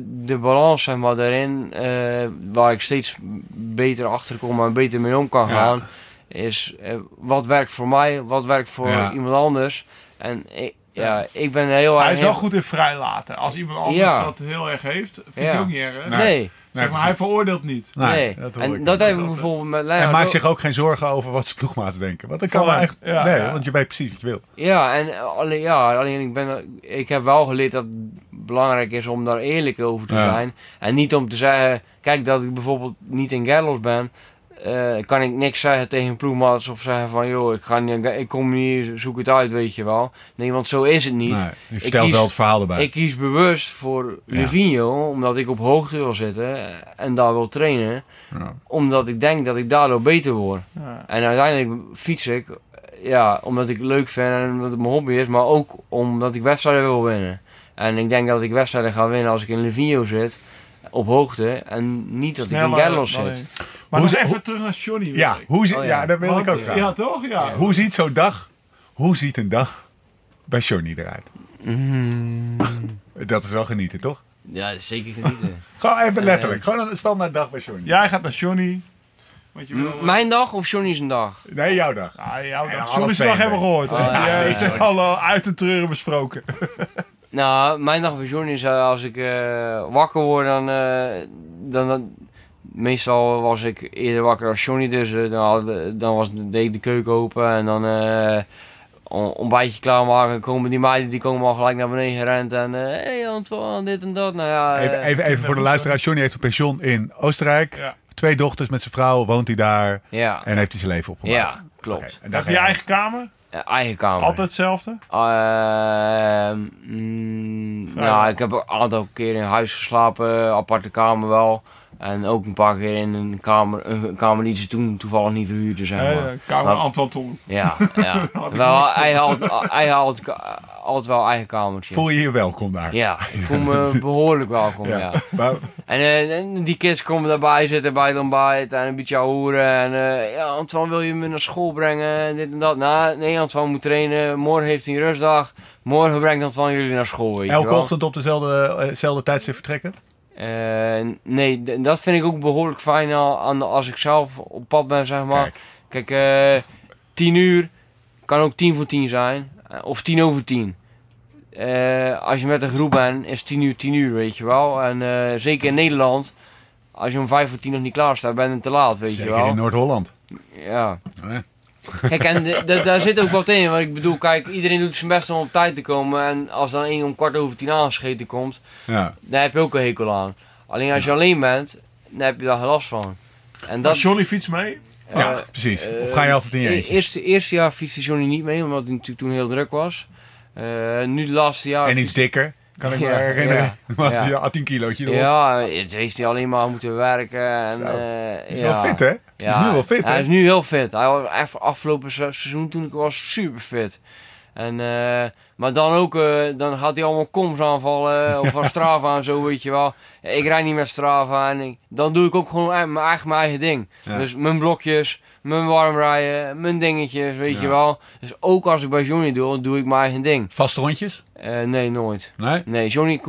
de balans, zeg maar, daarin, eh, waar ik steeds beter achter kom en beter mee om kan Ja. gaan, is eh, wat werkt voor mij, wat werkt voor Ja. iemand anders. En ik, ja, ik ben heel Hij erg... is wel goed in vrijlaten. Als iemand anders Ja. dat heel erg heeft, vind Ja. je ook niet erg. Nee. Nee, Zeg maar, hij veroordeelt niet. Nee, nee. dat hoor en ik dat niet. heb ik bijvoorbeeld met En Lennart maak ook. zich ook geen zorgen over wat zijn ploegmaten denken. Want dat kan wel echt... Ja, nee, ja. want je weet precies wat je wil. Ja, en alleen, ja, alleen ik, ben, ik heb wel geleerd dat het belangrijk is om daar eerlijk over te Ja. zijn. En niet om te zeggen, kijk dat ik bijvoorbeeld niet in Gerlos ben, eh, kan ik niks zeggen tegen ploegmaats of zeggen van joh, ik, ga niet, ik kom hier, zoek het uit, weet je wel. Nee, want zo is het niet. Nee, je vertelt kies- wel het verhaal erbij. Ik kies bewust voor Ja. Livigno, omdat ik op hoogte wil zitten en daar wil trainen. Ja. Omdat ik denk dat ik daardoor beter word. Ja. En uiteindelijk fiets ik, ja, omdat ik het leuk vind en omdat het mijn hobby is, maar ook omdat ik wedstrijden wil winnen. En ik denk dat ik wedstrijden ga winnen als ik in Livigno zit, op hoogte, en niet dat ik in dan zit. Maar Hoe nog ze- even hoe- terug naar Johnny. Ja, hoe zie, Oh, ja. ja. dat wil ik ook vragen. Ja, toch? Ja. Hoe ziet zo'n dag... Hoe ziet een dag bij Johnny eruit? Mm. Dat is wel genieten, toch? Ja, zeker genieten. Gewoon even Eh, letterlijk. Gewoon een standaard dag bij Johnny. Jij gaat naar Johnny. Want je wil, M- Mijn dag of Johnny zijn dag? Nee, jouw dag. Ja, jouw dag. Johnny's dag hebben we gehoord. Oh, ja, Die, ja, zijn ja. al uit de treuren besproken. Nou, mijn dag bij Johnny is eh, als ik eh, wakker word, dan, eh, dan, dan... Meestal was ik eerder wakker als Johnny, dus eh, dan, had- dan was, deed ik de keuken open en dan eh on- ontbijtje klaarmaken. Komen die meiden die komen al gelijk naar beneden gerend en... Hé hey Antoine, dit en dat. Nou ja, Even, eh, even, even voor de luisteraar. Johnny heeft een pensioen in Oostenrijk. Ja. Twee dochters met zijn vrouw. Woont hij daar. ja, En heeft hij zijn leven opgebouwd. ja, klopt. en daar Heb je je eigen kamer? Ja, eigen kamer. Altijd hetzelfde? Mm, nou, ik heb een aantal keer in huis geslapen, aparte kamer wel. En ook een paar keer in een kamer, een kamer die ze toen toevallig niet verhuurden, zeg maar. Eh, kamer Maar- Antoine Tom. Ja, ja. Had wel, hij had, hij had altijd wel eigen kamertje. Voel je je welkom daar? Ja, ik voel me behoorlijk welkom, ja. Maar, En, eh, en die kids komen daarbij zitten bij het ontbijt en een beetje horen. En eh, ja, Antoine, wil je me naar school brengen? En dit en dat. Nou, nee, Antoine moet trainen. Morgen heeft hij een rustdag. Morgen brengt Antoine jullie naar school, weet je elke wel. ochtend op dezelfde, eh, dezelfde tijdstip vertrekken? Nee, dat vind ik ook behoorlijk fijn aan, als ik zelf op pad ben, zeg maar. Kijk. Kijk, eh 10 uur kan ook 10 voor 10 zijn. eh, Of 10 over 10. Eh, als je met een groep bent, is 10 uur 10 uur, weet je wel. En zeker in Nederland, als je om 5 voor 10 nog niet klaar staat, ben je te laat, weet je Zeker wel. in Noord-Holland. Ja. Ja. Kijk, en daar zit ook wat in. Want ik bedoel, kijk, iedereen doet zijn best om op tijd te komen. En als dan één om kwart over tien aangescheten komt, Ja. daar heb je ook een hekel aan. Alleen als je alleen bent, dan heb je daar geen last van. En Dat Johnny fiets mee? Ja, precies. eh, of ga je altijd in je e- eentje? Eerste, eerste jaar fietste Johnny niet mee, omdat hij natuurlijk toen heel druk was. Eh, nu de laatste jaar... En iets fietst- dikker, kan ik me Ja, herinneren. ja, Want ja. had 10 kilootje erop. Ja, het heeft hij alleen maar moeten werken. En, eh, is ja. wel fit, hè? Ja, is nu wel fit, Hij is nu heel fit. Hij was echt afgelopen se- seizoen toen ik was super fit. En, eh, maar dan ook, eh, dan gaat hij allemaal koms aanvallen of van Strava en zo, weet je wel. Ik rijd niet met Strava en ik- dan doe ik ook gewoon mijn eigen, mijn eigen ding. Ja. Dus mijn blokjes, mijn warmrijden, mijn dingetjes, weet Ja. je wel. Dus ook als ik bij Johnny doe, doe ik mijn eigen ding. Vaste rondjes? Eh, nee, nooit. Nee? Nee, Johnny,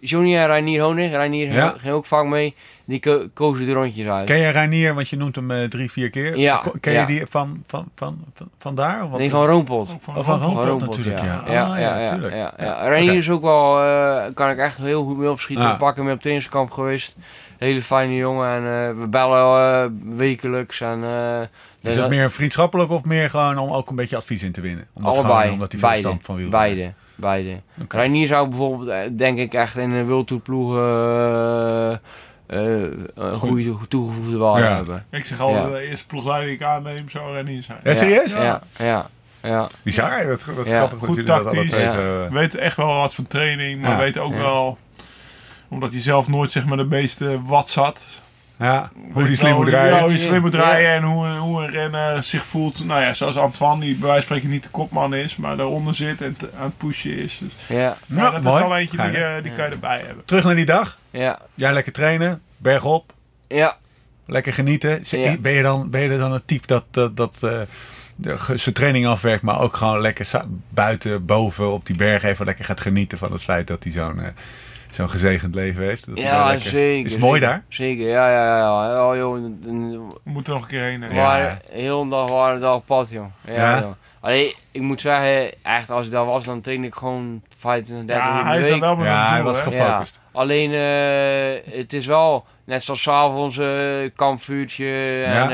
Johnny en Reinier Honig, Reinier Ja. ging ook vaak mee, die ko- kozen de rondjes uit. Ken je Reinier, want je noemt hem eh, drie, vier keer. Ja, Ken je ja. die van, van, van, van, van daar? Of wat? Nee, van Roompot. Van Oh, van Roompot. Roompot natuurlijk, ja. Ja, Ah, ja, ja, ja, Reinier is ook wel, eh, kan ik echt heel goed mee opschieten. Ik pak hem op trainingskamp geweest. Hele fijne jongen en eh, we bellen eh, wekelijks. En, eh, Is dat- dat meer vriendschappelijk of meer gewoon om ook een beetje advies in te winnen? Omdat allebei, Gewoon, omdat hij beide, verstand van wiel beide, beide. Reinier zou bijvoorbeeld, denk ik, echt in een wildtoerploeg eh, eh, een goede toegevoegde waarde Ja. hebben. Ik zeg al, Ja. de eerste ploegleider die ik aanneem zou Rennie zijn. Ja, serieus? Ja, ja, ja. Bizar, dat, dat Ja. grappig dat Goed dat alle tactisch. twee Ja. zo... eh, Weet echt wel wat van training, maar Ja. weet ook Ja. wel, omdat hij zelf nooit zeg maar de meeste watts had. Ja, hoe die slim moet Ja, rijden. hoe je slim moet rijden en hoe, hoe een renner zich voelt. Nou ja, zoals Antoine, die bij wijze van spreken niet de kopman is, maar daaronder zit en te- aan het pushen is. Dus, Ja, Ja, dat mooi. is wel eentje die, eh, die kan je erbij hebben. Terug naar die dag. ja, Jij lekker trainen, bergop, ja. lekker genieten. Ben, je dan, ben je dan een type dat, dat, dat eh, zijn training afwerkt, maar ook gewoon lekker buiten, boven op die berg even lekker gaat genieten van het feit dat hij zo'n eh, zo'n gezegend leven heeft? Dat Ja, lekker- zeker. Is het mooi daar? Zeker, ja, ja, ja. ja. Oh, joh, We moeten er nog een keer heen. Ja. heel een dag waren op pad, joh. Ja, Ja? joh. Alleen, ik moet zeggen, echt als ik daar was, dan train ik gewoon 25, 30 Ja, uur hij is week. wel met Ja, hij was gefocust. Alleen, eh, het is wel, net zoals s'avonds eh kampvuurtje en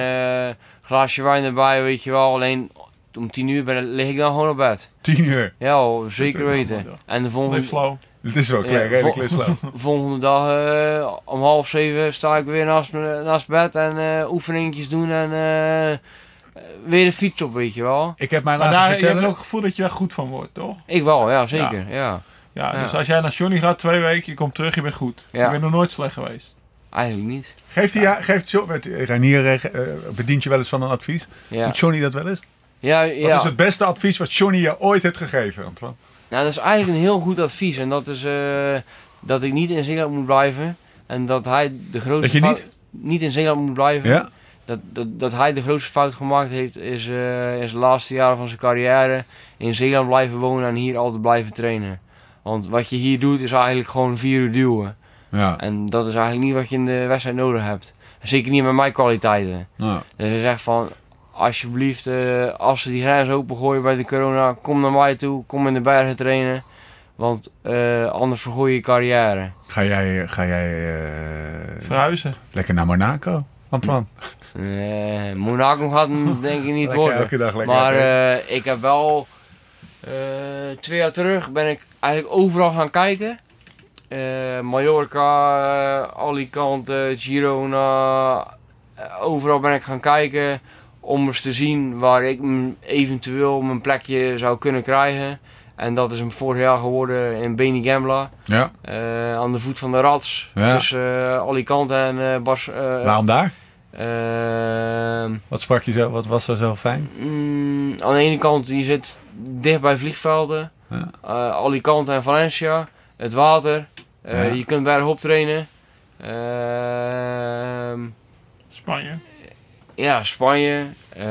eh glaasje wijn erbij, weet je wel. Alleen, om 10 uur ben, lig ik dan gewoon op bed. Tien uur. Ja, hoor, zeker weten. En de volgende, slow. Het is wel Ja, klein, redelijk vol- volgende dag eh, om half zeven sta ik weer naast, naast bed en eh oefeningetjes doen en eh, weer de fiets op, weet je wel. Ik heb mij Maar laten daar, je hebt ook het gevoel dat je daar goed van wordt, toch? Ik wel, ja, zeker. Ja. Ja, Ja. dus als jij naar Johnny gaat twee weken, je komt terug, je bent goed. Ja. Je bent nog nooit slecht geweest. Eigenlijk niet. Geeft hij, ja, geeft met eh, bedient je wel eens van een advies? Ja, Doet Johnny dat wel eens? ja, Wat ja. is het beste advies wat Johnny je ooit heeft gegeven, Antoine? Nou, dat is eigenlijk een heel goed advies. En dat is eh, dat ik niet in Zeeland moet blijven. En dat hij de grootste Dat je fout- niet in Zeeland moet blijven. Ja? Dat, dat, dat hij de grootste fout gemaakt heeft, is in zijn laatste jaren van zijn carrière in Zeeland blijven wonen en hier altijd blijven trainen. Want wat je hier doet, is eigenlijk gewoon vier uur duwen. Ja. En dat is eigenlijk niet wat je in de wedstrijd nodig hebt. Zeker niet met mijn kwaliteiten. Ja. Dus hij zegt van, alsjeblieft, eh, als ze die grens opengooien bij de corona, kom naar mij toe, kom in de bergen trainen. Want eh, anders vergooi je je carrière. Ga jij, ga jij eh, Verhuizen. lekker naar Monaco, Antoine? Eh Monaco gaat hem denk ik niet Lekker worden. elke dag lekker. Maar eh, ik heb wel eh, twee jaar terug ben ik eigenlijk overal gaan kijken. Eh, Mallorca, Alicante, Girona. overal ben ik gaan kijken om eens te zien waar ik eventueel mijn plekje zou kunnen krijgen. En dat is hem vorig jaar geworden in Beni Gambla. ja. eh, aan de voet van de Rats. Ja. Tussen eh, Alicante en eh Bas. Waarom daar? ehm, Wat sprak je zo? Wat was er zo fijn? Mm, aan de ene kant, je zit dicht bij vliegvelden. Ja. Eh, Alicante en Valencia. Het water. Eh, Ja. Je kunt bergop trainen. Ehm, Spanje. Ja, Spanje. Dus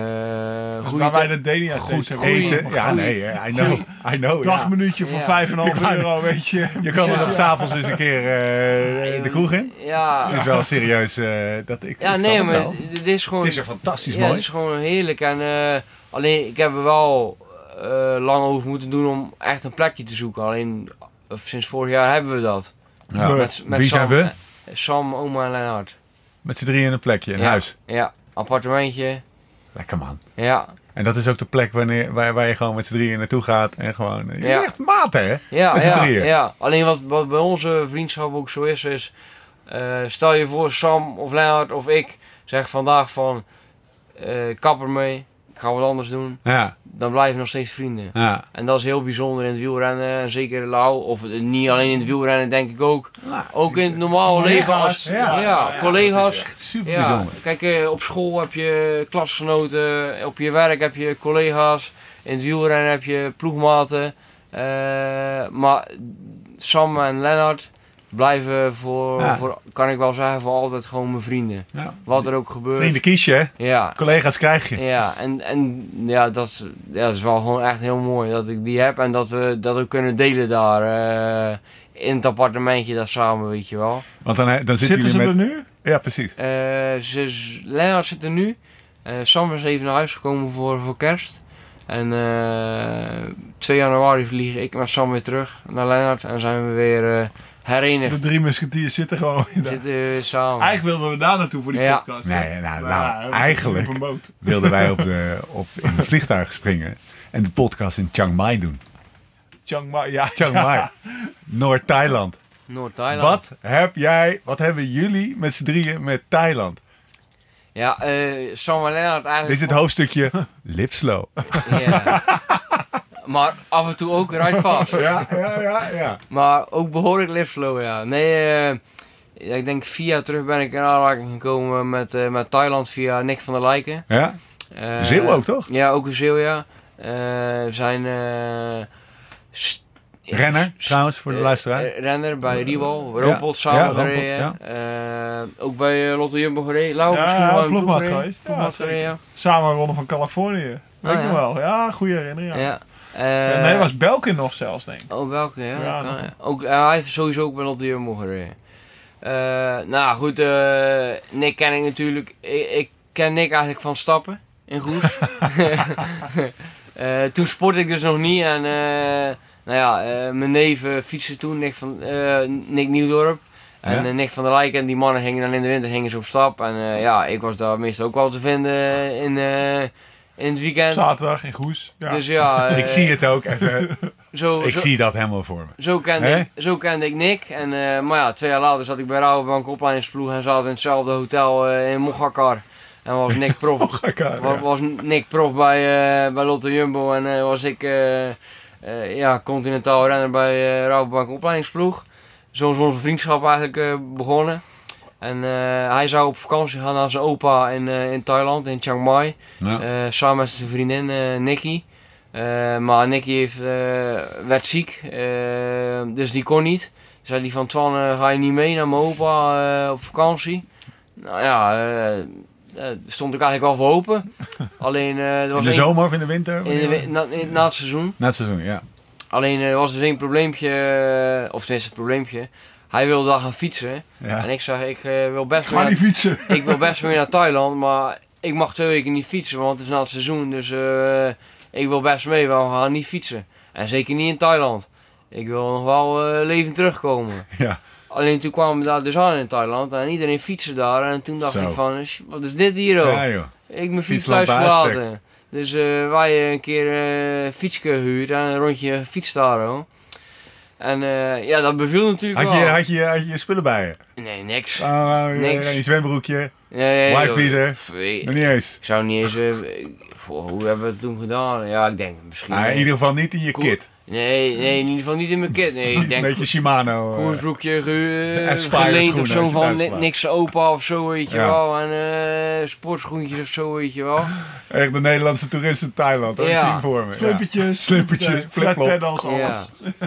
goede waar wij de Denia Goed eten. Ja, nee, I know. I know. Dagminuutje voor Ja. 5,5 Ik wou- euro, weet je. Je kan er nog s'avonds eens een keer eh, de kroeg in. Ja, Dat is wel serieus. eh, dat, ik, ja nee, het maar het is gewoon... Het is er fantastisch mooi. het is gewoon heerlijk. En, alleen, ik heb er wel lang over moeten doen om echt een plekje te zoeken. Alleen, sinds vorig jaar hebben we dat. Ja. Met, met Wie zijn we? Sam, oma en Lennart. Met z'n drieën in een plekje, in huis. Ja, appartementje. Lekker man. Ja, En dat is ook de plek wanneer, waar, waar je gewoon met z'n drieën naartoe gaat. En gewoon, je Ja. echt maten hè? ja, Met z'n ja, drieën. ja. Alleen wat, wat bij onze vriendschap ook zo is, is... eh, stel je voor Sam of Lennart of ik zeg vandaag van... eh kap ermee, ik ga wat anders doen. Ja, Dan blijven we nog steeds vrienden. ja. En dat is heel bijzonder in het wielrennen. En zeker Lau, of niet alleen in het wielrennen denk ik ook. Nou, Ook in het normale leven als ja. ja, collega's. super bijzonder. kijk, eh, op school heb je klasgenoten, op je werk heb je collega's, in het wielrennen heb je ploegmaten. Eh, maar Sam en Lennart blijven voor, Ja. voor, kan ik wel zeggen, voor altijd gewoon mijn vrienden. Ja. Wat er ook gebeurt. Vrienden kies je, hè? Ja, Collega's krijg je. ja, en, en ja, dat, is, ja, dat is wel gewoon echt heel mooi dat ik die heb en dat we dat we kunnen delen daar eh, in het appartementje daar samen, weet je wel. Want dan, dan zitten Zitten ze jullie er met... nu? Ja, precies. Eh, ze, Lennart zit er nu. Eh Sam is even naar huis gekomen voor, voor kerst. En eh 2 januari vlieg ik met Sam weer terug naar Lennart en zijn we weer eh, herenigd. De drie musketiers zitten gewoon daar. zitten samen. Eigenlijk wilden we daar naartoe voor die Ja. podcast. Nee, nou, Maar nou, eigenlijk Op een boot. wilden wij op de, op, in het vliegtuig springen en de podcast in Chiang Mai doen. Chiang Mai, ja. Chiang Mai, Noord-Thailand. Noord-Thailand. Wat heb jij, wat hebben jullie met z'n drieën met Thailand? Ja, eh Sam en Lennart eigenlijk... Dit is het hoofdstukje Live Slow. Ja. maar af en toe ook right fast. Ja, ja, ja, ja. Maar ook behoorlijk liftflow, ja. Nee, eh, ik denk vier jaar terug ben ik in aanraking gekomen met, eh, met Thailand via Nick van der Lijken. ja? Eh, Zeeuw ook, toch? Ja, ook een Zeeuw, ja. Eh, we zijn... eh, Renner, trouwens, voor de luisteraar. renner bij Riewal, Ja, Roopot samen ja, gereden. ja. Eh, ook bij Lotto Jumbo gereden. Lau, Ja, misschien wel geweest. Ja, Ploegmaat zeker. gereden, ja. Samen ronde van Californië. Weet Ah, je ja. wel. Ja, goede herinnering. Ja. Ja. Ja, Eh, nee, was Belkin nog zelfs, denk ik. Oh, welke? Ja, kan. Ook, hij heeft sowieso ook Lotte Jumbo gereden. Eh, nou goed, eh, Nick ken ik natuurlijk. Ik, ik ken Nick eigenlijk van stappen in Goes. Eh, toen sportte ik dus nog niet. En nou ja, mijn neef fietste toen, Nick, van, Nick Nieuwdorp. En Ja. Nick van der Lijken en die mannen gingen dan in de winter gingen ze op stap. En ja, ik was daar meestal ook wel te vinden in, in het weekend. Zaterdag in Goes. Ja. Dus ja, eh, ik zie het ook even. Zo, Ik zo, zie dat helemaal voor me. zo kende, ik, zo kende ik Nick. En, eh, maar ja, twee jaar later zat ik bij Rabobank opleidingsploeg en zaten in hetzelfde hotel eh, in Mochakar. En was Nick prof, Och, elkaar, wa- ja. was Nick prof bij, eh, bij Lotte Jumbo en eh, was ik eh, eh, ja, continentaal renner bij eh Rabobank opleidingsploeg. Zo is onze vriendschap eigenlijk eh, begonnen. En eh, hij zou op vakantie gaan naar zijn opa in, eh, in Thailand, in Chiang Mai. Ja. Eh, samen met zijn vriendin Nicky. Maar Nicky heeft, werd ziek, dus die kon niet. Zei die van Twan, ga je niet mee naar mijn opa op vakantie? Nou ja, eh, stond ik eigenlijk wel voor open. Alleen, er was In de één- zomer of in de winter? in de na, in- na het seizoen. Na het seizoen, ja. Alleen er was dus één probleempje, of tenminste het probleempje. Hij wilde daar gaan fietsen. Ja. En ik zei, ik eh, wil best weer niet naar, fietsen. ik wil best weer naar Thailand, maar ik mag twee weken niet fietsen, want het is na het seizoen. Dus eh, ik wil best mee, maar we gaan niet fietsen. En zeker niet in Thailand. Ik wil nog wel eh levend terugkomen. Ja. Alleen toen kwamen we daar dus aan in Thailand en iedereen fietste daar. En toen dacht Zo. ik van, "Sh, wat is dit hier ook? Ja, joh. Ik mijn fiets thuis gelaten. Dus wij een keer eh fiets gehuurd en een rondje fiets daar ook. En eh, ja, dat beviel natuurlijk Had je, wel. had, je, had je je spullen bij je? Nee, niks. Ah, Niks. je zwembroekje, Nee, nog niet eens. Ik zou niet eens... goh, hoe hebben we het toen gedaan? Ja, ik denk misschien... Ah, in ieder geval niet in je kit. Nee, nee, in ieder geval niet in mijn kit. Nee, ik Een denk... beetje Shimano. eh. Koersbroekje Spire geleend of zo van niks opa of zo, weet je Ja. wel. En eh sportschoentjes of zo, weet je wel. Echt de Nederlandse toerist in Thailand. hoor. Ik Ja. zie hem voor me. Slippertjes. Slippertjes, eh, flip-flop. alles. Ja.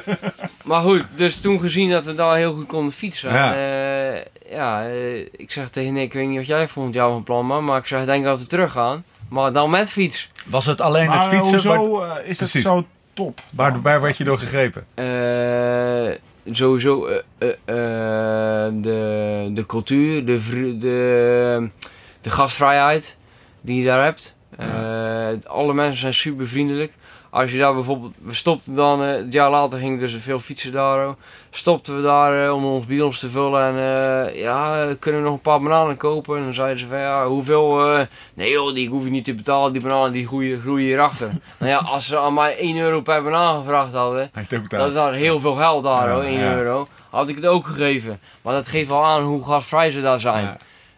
maar goed, dus toen gezien dat we daar heel goed konden fietsen. Ja. Ja, ja eh, ik zeg tegen Nick, ik weet niet wat jij volgend jaar van plan man, maar ik zeg, ik denk dat we terug gaan. Maar dan met fiets. Was het alleen Maar het fietsen? Hoezo eh, is dat Precies. zo top? waar, waar werd je door gegrepen? Eh, sowieso eh, eh, de, de cultuur, de, de, de gastvrijheid die je daar hebt. Eh, alle mensen zijn super vriendelijk. Als je daar bijvoorbeeld, we stopten dan, eh, het jaar later ging dus veel fietsen daar. Stopten we daar eh, om ons bidons te vullen en eh, ja, kunnen we nog een paar bananen kopen? En dan zeiden ze van ja, hoeveel? nee joh, die hoef je niet te betalen, die bananen die groeien, groeien hierachter. nou ja, als ze aan mij 1 euro per banaan gevraagd hadden, dat is daar heel veel geld daar Ja, hoor, 1 ja. euro. Had ik het ook gegeven. Maar dat geeft wel aan hoe gastvrij ze daar zijn. Ja.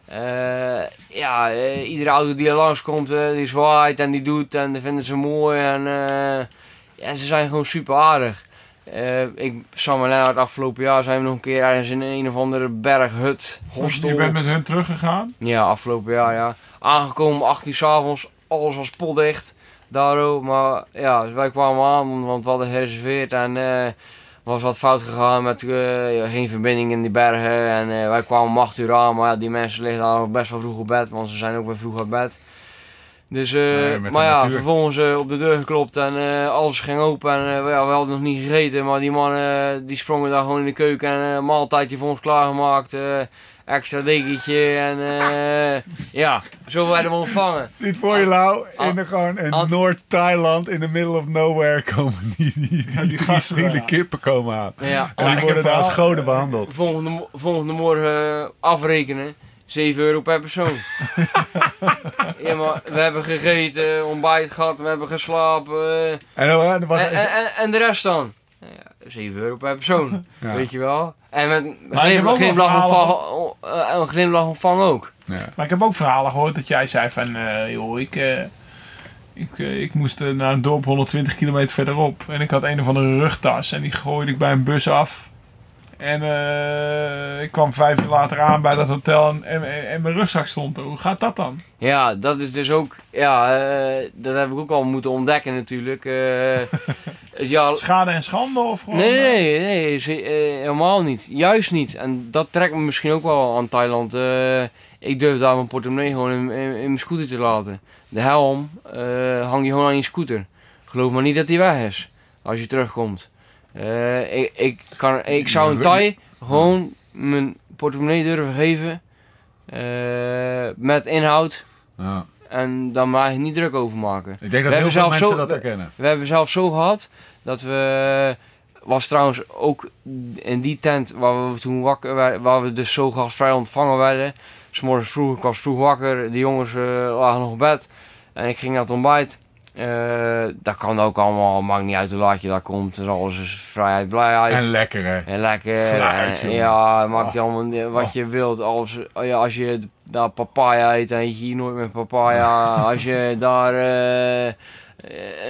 Eh, ja, eh, iedere auto die er langskomt, eh die zwaait en die doet en die vinden ze mooi. En ja, ze zijn gewoon super aardig. Ik, Sam en Lennart, afgelopen jaar zijn we nog een keer ergens in een of andere berghut, hostel. Je bent met hun teruggegaan. Ja, afgelopen jaar, ja. Aangekomen, 8 uur 's avonds, alles was potdicht. Daardoor, maar ja, wij kwamen aan, want we hadden gereserveerd en was wat fout gegaan met eh, geen verbinding in die bergen. En eh, wij kwamen om 8 uur aan, maar ja, die mensen liggen nog best wel vroeg op bed, want ze zijn ook weer vroeg uit bed. Dus, eh, Nee, maar ja, natuur. vervolgens op de deur geklopt en alles ging open. En we, ja, we hadden nog niet gegeten, maar die mannen die sprongen daar gewoon in de keuken en een maaltijdje voor ons klaargemaakt. Eh, extra dekentje en eh, ja, zo werden we ontvangen. Ziet voor je, Lau, in gewoon in Noord-Thailand, in the middle of nowhere, komen die, die, die, gasten, kippen komen aan. Ja, En die worden daar als goden behandeld. volgende, volgende morgen eh, afrekenen. 7 euro per persoon. ja, maar we hebben gegeten, ontbijt gehad, we hebben geslapen. eh, En was en, en, de rest dan? Nou ja, 7 euro per persoon, Ja. weet je wel. En met ik heb glim- ook glimlach ontvang, eh, een glimlach ontvang ook. Ja. Maar ik heb ook verhalen gehoord dat jij zei van, eh, joh, ik, eh, ik, ik moest naar een dorp 120 kilometer verderop. En ik had een of andere rugtas en die gooide ik bij een bus af. En eh, ik kwam vijf uur later aan bij dat hotel en, en, en mijn rugzak stond er. Hoe gaat dat dan? Ja, dat is dus ook, ja, eh, dat heb ik ook al moeten ontdekken natuurlijk. Eh, jaar, Schade en schande of gewoon... Nee, nee, helemaal niet. Juist niet. En dat trekt me misschien ook wel aan Thailand. Ik durf daar mijn portemonnee gewoon in, in, in mijn scooter te laten. De helm hang je gewoon aan je scooter. Geloof maar niet dat die weg is als je terugkomt. Eh, ik, ik, kan, ik zou een Thai gewoon mijn portemonnee durven geven. eh, met inhoud. Ja. En dan maar niet druk over maken. Ik denk dat We heel veel zelf mensen zo- dat herkennen. We hebben zelfs zo gehad dat we. Was trouwens ook in die tent waar we toen wakker werden, waar we dus zo gastvrij ontvangen werden. S'morgens vroeg, ik was vroeg wakker, de jongens eh, lagen nog op bed. En ik ging naar het ontbijt. Eh dat kan ook allemaal, maakt niet uit hoe laat je daar komt. Dus alles is vrijheid, blijheid. En lekker, hè? En lekker. En- ja, maakt je Oh. allemaal wat je wilt. Als, ja, als je daar papaya eet, dan eet je hier nooit meer papaya. als je daar eh,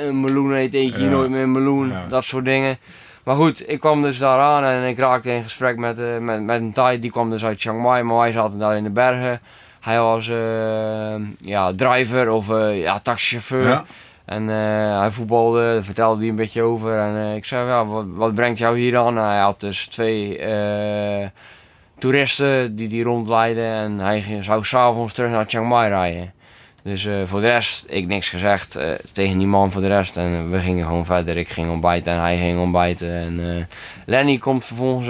een meloen eet, eet je hier Ja. nooit meer meloen. Ja. Dat soort dingen. Maar goed, ik kwam dus daar aan en ik raakte in gesprek met, eh, met, met een Thai. Die kwam dus uit Chiang Mai, maar wij zaten daar in de bergen. Hij was ja, driver of ja, taxichauffeur. Ja. En eh, hij voetbalde, daar vertelde hij een beetje over. En eh, ik zei, ja, wat, brengt jou hier aan? Hij had dus twee eh, toeristen die die rondleiden. En hij ging- zou s'avonds terug naar Chiang Mai rijden. Dus voor de rest, ik niks gezegd tegen die man voor de rest. En we gingen gewoon verder. Ik ging ontbijten en hij ging ontbijten. En Lenny komt vervolgens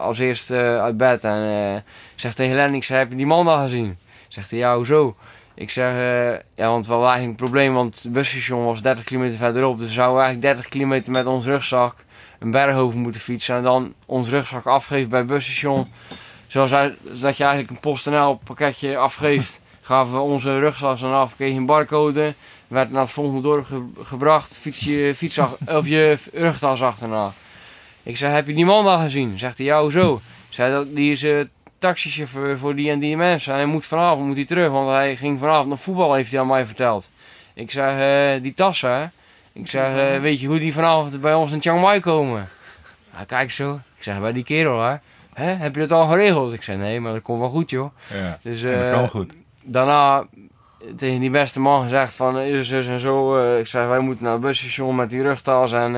als eerste uit bed. En eh, ik zeg tegen Lenny, ik zeg, heb je die man al gezien? Zegt hij, ja, hoezo? Ik zeg, eh, ja, want we hadden eigenlijk een probleem, want het busstation was 30 kilometer verderop. Dus we zouden eigenlijk 30 kilometer met ons rugzak een berg over moeten fietsen. En dan ons rugzak afgeven bij het busstation. Zoals dat je eigenlijk een PostNL pakketje afgeeft, gaven we onze rugzak dan af, kreeg je een barcode. Werd naar het volgende dorp ge- gebracht, fiets je, fietsach, of je rugtas achterna. Ik zei, heb je die man al gezien? Zegt hij, ja, hoezo? Ik zei, dat, die is eh, taxichauffeur voor die en die mensen. En hij moet vanavond moet hij terug, want hij ging vanavond naar voetbal, heeft hij aan mij verteld. Ik zeg, eh, die tassen? Ik zeg, eh, weet je hoe die vanavond bij ons in Chiang Mai komen? Hij kijkt zo. Ik zeg, bij die kerel, hè? Hè, heb je dat al geregeld? Ik zei, nee, maar dat komt wel goed, joh. Ja. Dus, En dat eh, kan goed. daarna tegen die beste man gezegd van eh, zus en zo. ik zei, wij moeten naar het busstation met die rugtas. En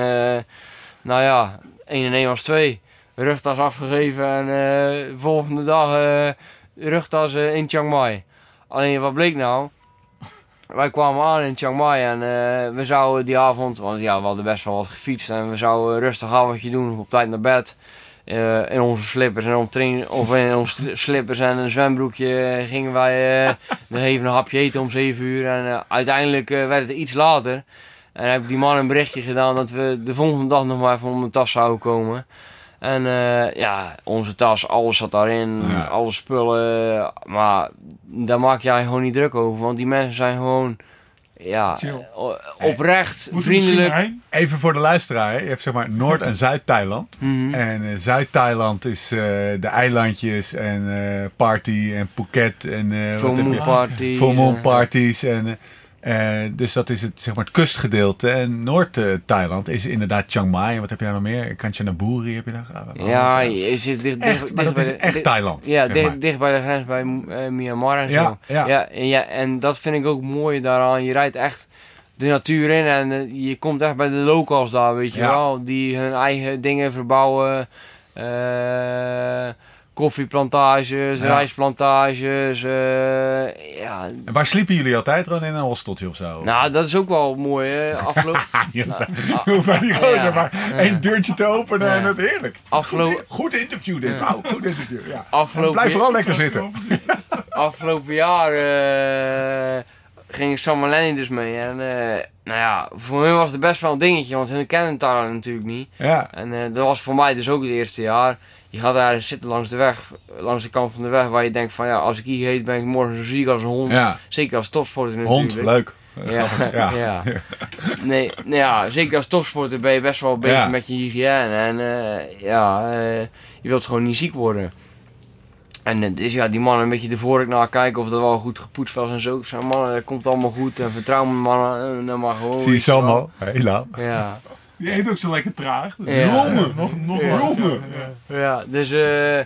nou ja, 1 en 1 was 2. Rugtas afgegeven en eh, de volgende dag eh, rugtas eh, in Chiang Mai. Alleen wat bleek nou? Wij kwamen aan in Chiang Mai en eh, we zouden die avond, want ja, we hadden best wel wat gefietst en we zouden een rustig avondje doen, op tijd naar bed. Eh, in onze slippers en train, of in onze slippers en een zwembroekje gingen wij eh nog even een hapje eten om 7 uur. En eh, uiteindelijk eh, werd het iets later. En heb ik die man een berichtje gedaan dat we de volgende dag nog maar even om de tas zouden komen. En eh, ja, onze tas, alles zat daarin, Ja. alle spullen. Maar daar maak jij gewoon niet druk over, want die mensen zijn gewoon ja, o- oprecht, vriendelijk. Even voor de luisteraar. hè. Je hebt zeg maar Noord- en Zuid-Thailand. Mhm. En eh, Zuid-Thailand is eh, de eilandjes en eh, party en Phuket en eh Full moon party. Full moon eh, parties. En, eh, dus dat is het, zeg maar, het kustgedeelte. En Noord-Thailand is inderdaad Chiang Mai. En wat heb je daar nog meer? Kanchanaburi heb je daar gehad? Ja, je zit dicht, Echt, dicht, maar dicht dat bij is de- echt Thailand. Ja, dicht, bij de grens bij eh, Myanmar en Ja, zo. ja. Ja, en ja, en dat vind ik ook mooi daaraan. Je rijdt echt de natuur in en eh, je komt echt bij de locals daar, weet je Ja. wel. Die hun eigen dingen verbouwen. Koffieplantages, Ja. rijstplantages. eh, ja, En waar sliepen jullie altijd? Gewoon in een hosteltje of zo? nou, dat is ook wel mooi. hè. Afgelopen... Je Ah, hoeft maar die gozer ja. maar Ja. één deurtje te openen Ja. en het heerlijk. Afgelopen- Goed interview dit. Ja. Wauw, goed interview. Ja. En blijf vooral lekker zitten. afgelopen jaar eh, ging Sam en Lenny dus mee. En eh, nou ja, voor hun was het best wel een dingetje, want hun kennen het daar natuurlijk niet. Ja. En dat was voor mij dus ook het eerste jaar. Je gaat daar zitten langs de weg, langs de kant van de weg, waar je denkt van ja, als ik hier heet ben ik morgen zo ziek als een hond. ja. Zeker als topsporter natuurlijk. Hond, leuk. Ja. Ja. ja. Nee, nou ja, zeker als topsporter ben je best wel bezig Ja. met je hygiëne. En eh, ja, eh, je wilt gewoon niet ziek worden. En eh, dus ja, die mannen een beetje vork naar kijken of dat wel goed gepoetst was en zo. Ik zei, mannen, dat komt allemaal goed. En vertrouw me mannen, en dan maar gewoon. Zie je weet je wel. Sam al? Heel lang. Ja, Die eet ook zo lekker traag. Ja. Jongen, nog, nog Ja. jongen. Ja. ja, dus eh.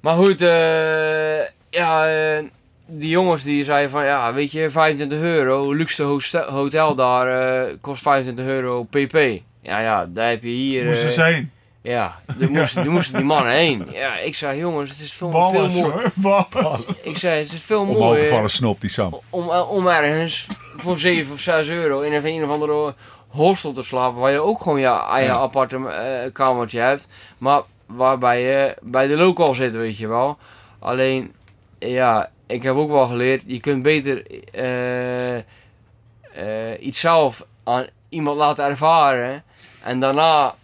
maar goed, eh. ja, eh, die jongens die zeiden van, ja, weet je, 25 euro, luxe hotel daar eh, kost 25 euro pp. Ja, ja, daar heb je hier. Moest eh, er zijn. Ja, daar moesten, daar moesten die mannen heen. Ja, ik zei, jongens, het is veel, Ballen, veel mooi. hoor. Ballen. Ik zei, het is veel mooi Omhooggevallen snop, die Sam. om, om ergens voor 7 of 6 euro in een, een of andere hostel te slapen. Waar je ook gewoon je eigen aparte eh, kamertje hebt. Maar waarbij je bij de local zit, weet je wel. Alleen, ja, ik heb ook wel geleerd, je kunt beter eh, eh, iets zelf aan iemand laten ervaren. En daarna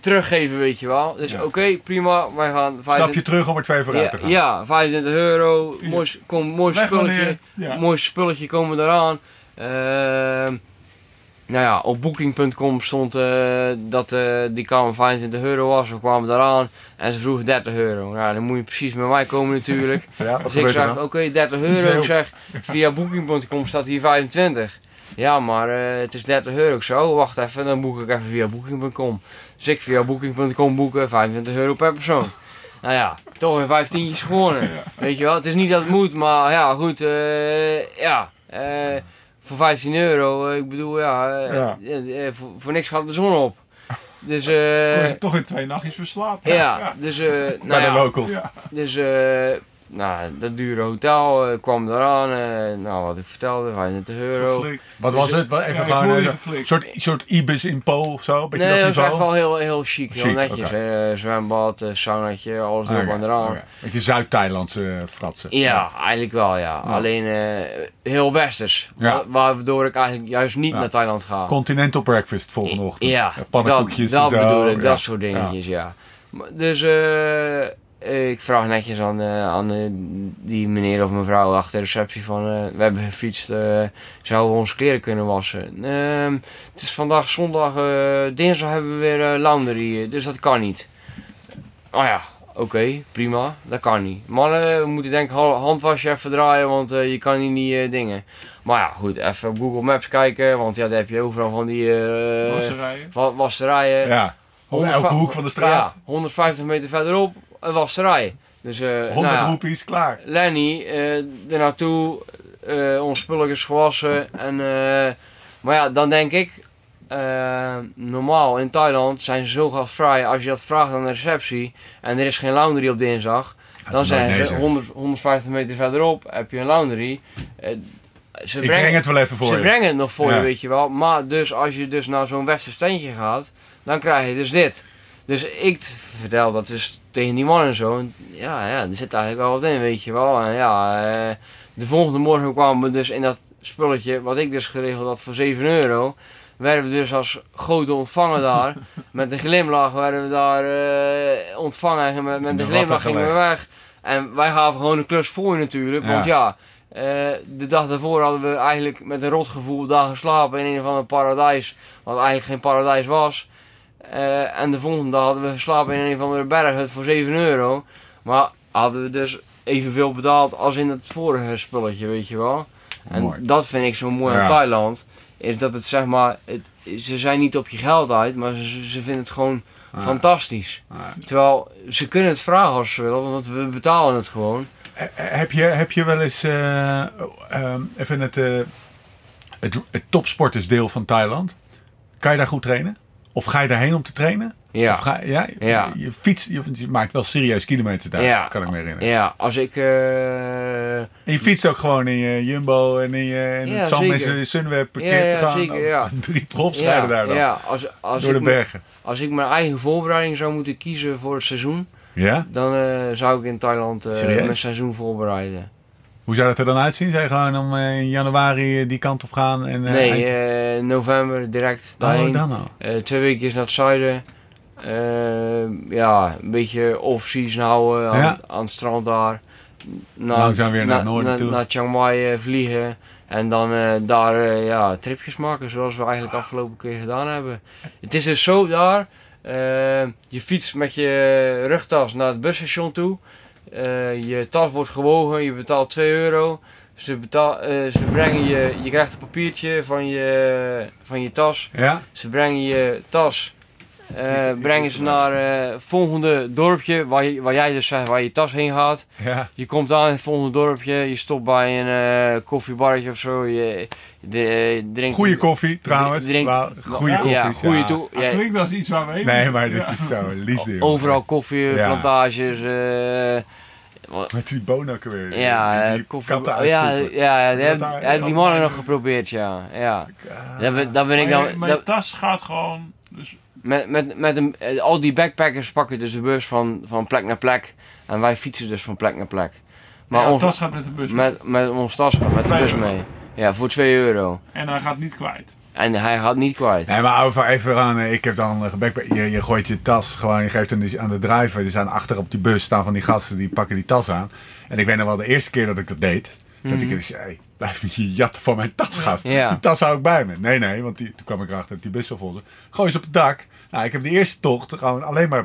teruggeven, weet je wel. Dus Ja. oké, prima, wij gaan... Stap je terug om er twee vooruit ja, te gaan. ja, 25 euro, mooi, kom, mooi Weg spulletje. Ja. Mooi spulletje komen eraan. Ehm nou ja, op booking.com stond eh, dat eh, die kamer 25 euro was. We kwamen eraan en ze vroegen 30 euro. Nou, dan moet je precies bij mij komen natuurlijk. Ja, dus ik zeg, oké, 30 euro. Ik zeg, via booking.com staat hier 25. Ja, maar eh, het is 30 euro. Ik zo, wacht even, dan boek ik even via booking.com. Dus ik via booking.com boeken, 25 euro per persoon. Nou ja, toch weer 15 gewonnen. Weet je wel, het is niet dat het moet, maar ja, goed, ja. eh, voor 15 euro, eh, ik bedoel, ja, eh, Ja. eh, voor, voor niks gaat de zon op. Dus, Kon eh je toch in twee nachtjes verslapen. ja, dus, eh nou Bij de ja, locals. Ja. dus, eh nou, dat dure hotel eh, kwam eraan. eh, nou, wat ik vertelde, 25 euro. Geflikt. Wat was het? Wat- Even Ja, je een soort, soort Ibis in Po of zo? Beetje Nee, dat dat was echt wel heel, heel chic, heel netjes. zwembad, eh, saunaatje, alles erop Oké, en eraan. oké. Beetje Zuid-Thailandse eh, fratsen. Ja, eigenlijk wel, ja. Alleen eh, heel westers. Wa- Waardoor ik eigenlijk juist niet Ja. naar Thailand ga. Continental breakfast volgende ochtend. Ja, pannenkoekjes dat, dat en zo. bedoel ik, Ja. dat soort dingetjes, ja. Maar- Dus eh, ik vraag netjes aan, eh, aan eh, die meneer of mevrouw achter de receptie van... eh, we hebben gefietst, eh, zouden we onze kleren kunnen wassen? Ehm, het is vandaag zondag, eh, dinsdag hebben we weer eh, laundry, dus dat kan niet. Oh ja, oké, prima, dat kan niet. Mannen, we moeten denk ik ha- handwasje even draaien, want eh, je kan hier niet eh, dingen. Maar ja, goed, even op Google Maps kijken, want ja, daar heb je overal van die... eh, Wasserijen. wa- wasserijen. Ja, op 100 elke hoek van de straat. Ja, 150 meter verderop een wasserij. Dus eh 100 nou ja, roepies, klaar. Lenny, eh er naartoe, eh ons spulletjes gewassen. En, eh, maar ja, dan denk ik, eh, normaal in Thailand zijn ze zo gastvrij. Als je dat vraagt aan de receptie en er is geen laundry op dinsdag, dan ze nee ze zeggen. 100, 150 meter verderop heb je een laundry. Eh, ze Ik breng het wel even voor ze je. brengen het nog voor Ja. je, weet je wel. Maar dus als je dus naar zo'n westers tentje gaat, dan krijg je dus dit. Dus ik vertel dat dus tegen die man en zo. En ja, ja, er zit eigenlijk wel wat in, weet je wel. En ja, eh, de volgende morgen kwamen we dus in dat spulletje, wat ik dus geregeld had voor 7 euro. Werden we dus als grote ontvangen daar. met een glimlach werden we daar eh, ontvangen. En met, met de de glimlach gingen we weg. En wij gaven gewoon een klus voor natuurlijk. Want Ja. eh, de dag daarvoor hadden we eigenlijk met een rotgevoel daar geslapen in een of ander paradijs. Wat eigenlijk geen paradijs was. Eh, en de volgende dag hadden we geslapen in een of andere berghut voor 7 euro. Maar hadden we dus evenveel betaald als in het vorige spulletje, weet je wel. En Mooi. dat vind ik zo mooi Ja. aan Thailand. Is dat het zeg maar, het, ze zijn niet op je geld uit, maar ze, ze vinden het gewoon fantastisch. Terwijl ze kunnen het vragen als ze willen, want we betalen het gewoon. Heb je, heb je wel eens eh, ehm, even het, eh, het, het topsportersdeel van Thailand? Kan je daar goed trainen? Of ga je daarheen om te trainen? Ja. Of ga, ja, Ja. Je fietst, je, je maakt wel serieus kilometers daar, Ja. kan ik me herinneren. Ja, als ik... eh, En je fietst ook gewoon in je Jumbo en in, je, het met Sunweb parkeert Ja, te gaan. Drie profs rijden daar dan. Ja, als, als, door de bergen. als ik mijn eigen voorbereiding zou moeten kiezen voor het seizoen, Ja? dan eh, zou ik in Thailand eh, mijn seizoen voorbereiden. Hoe zou dat er dan uitzien? Zou je gewoon om eh, in januari eh, die kant op gaan? En, eh, nee, eind- november direct daarheen. Oh, dan al. Twee weken naar het zuiden. Ja, een beetje off-season houden aan, Ja. aan het strand daar. Naar, Langzaam weer naar het noorden naar, toe. Naar Chiang Mai vliegen. En dan daar ja, tripjes maken zoals we eigenlijk afgelopen keer gedaan hebben. Het is dus zo daar. je fietst met je rugtas naar het busstation toe. Eh, je tas wordt gewogen, je betaalt 2 euro. Ze, betaal, eh, ze brengen je, je krijgt een papiertje van je, van je tas. Ja? Ze brengen je tas, eh, brengen ze naar het volgende dorpje waar, je- waar jij dus zegt waar je tas heen gaat. Ja. Je komt aan in het volgende dorpje, je stopt bij een koffiebarretje of zo. Je, de, drinkt, Goeie koffie trouwens. drinkt- ja, koffie. Ja, toe. Dat Ja, klinkt als iets waar we heen Nee, maar dit is zo liefde. overal koffie, Ja. Met die bonakken weer. ja, Die- eh, die katten Ja, ja, ja, heb- die daar- nog geprobeerd, ja. ja. Ah. Daar ben, ben ik Maar dan. dat- tas gaat gewoon... Dus Met, met, met een, eh, al die backpackers pakken dus de bus van, van plek naar plek. En wij fietsen dus van plek naar plek. Maar ja, ons, tas gaat met de bus mee. met, met ons tas gaat met de bus mee. Ja, voor 2 euro. En hij gaat niet kwijt. En hij gaat niet kwijt. Nee, maar over even aan, eh, ik heb dan gebek, je, je gooit je tas gewoon, je geeft hem dus aan de driver. Die staan achter op die bus, staan van die gasten, die pakken die tas aan. En ik weet nog wel de eerste keer dat ik dat deed, dat ik dus, hey, blijf niet je jatten van mijn tas, gast. Ja. Die tas hou ik bij me. Nee, nee, want die, toen kwam ik erachter dat die bus zo vol zat. Gooi ze op het dak. Nou, ik heb de eerste tocht gewoon alleen maar,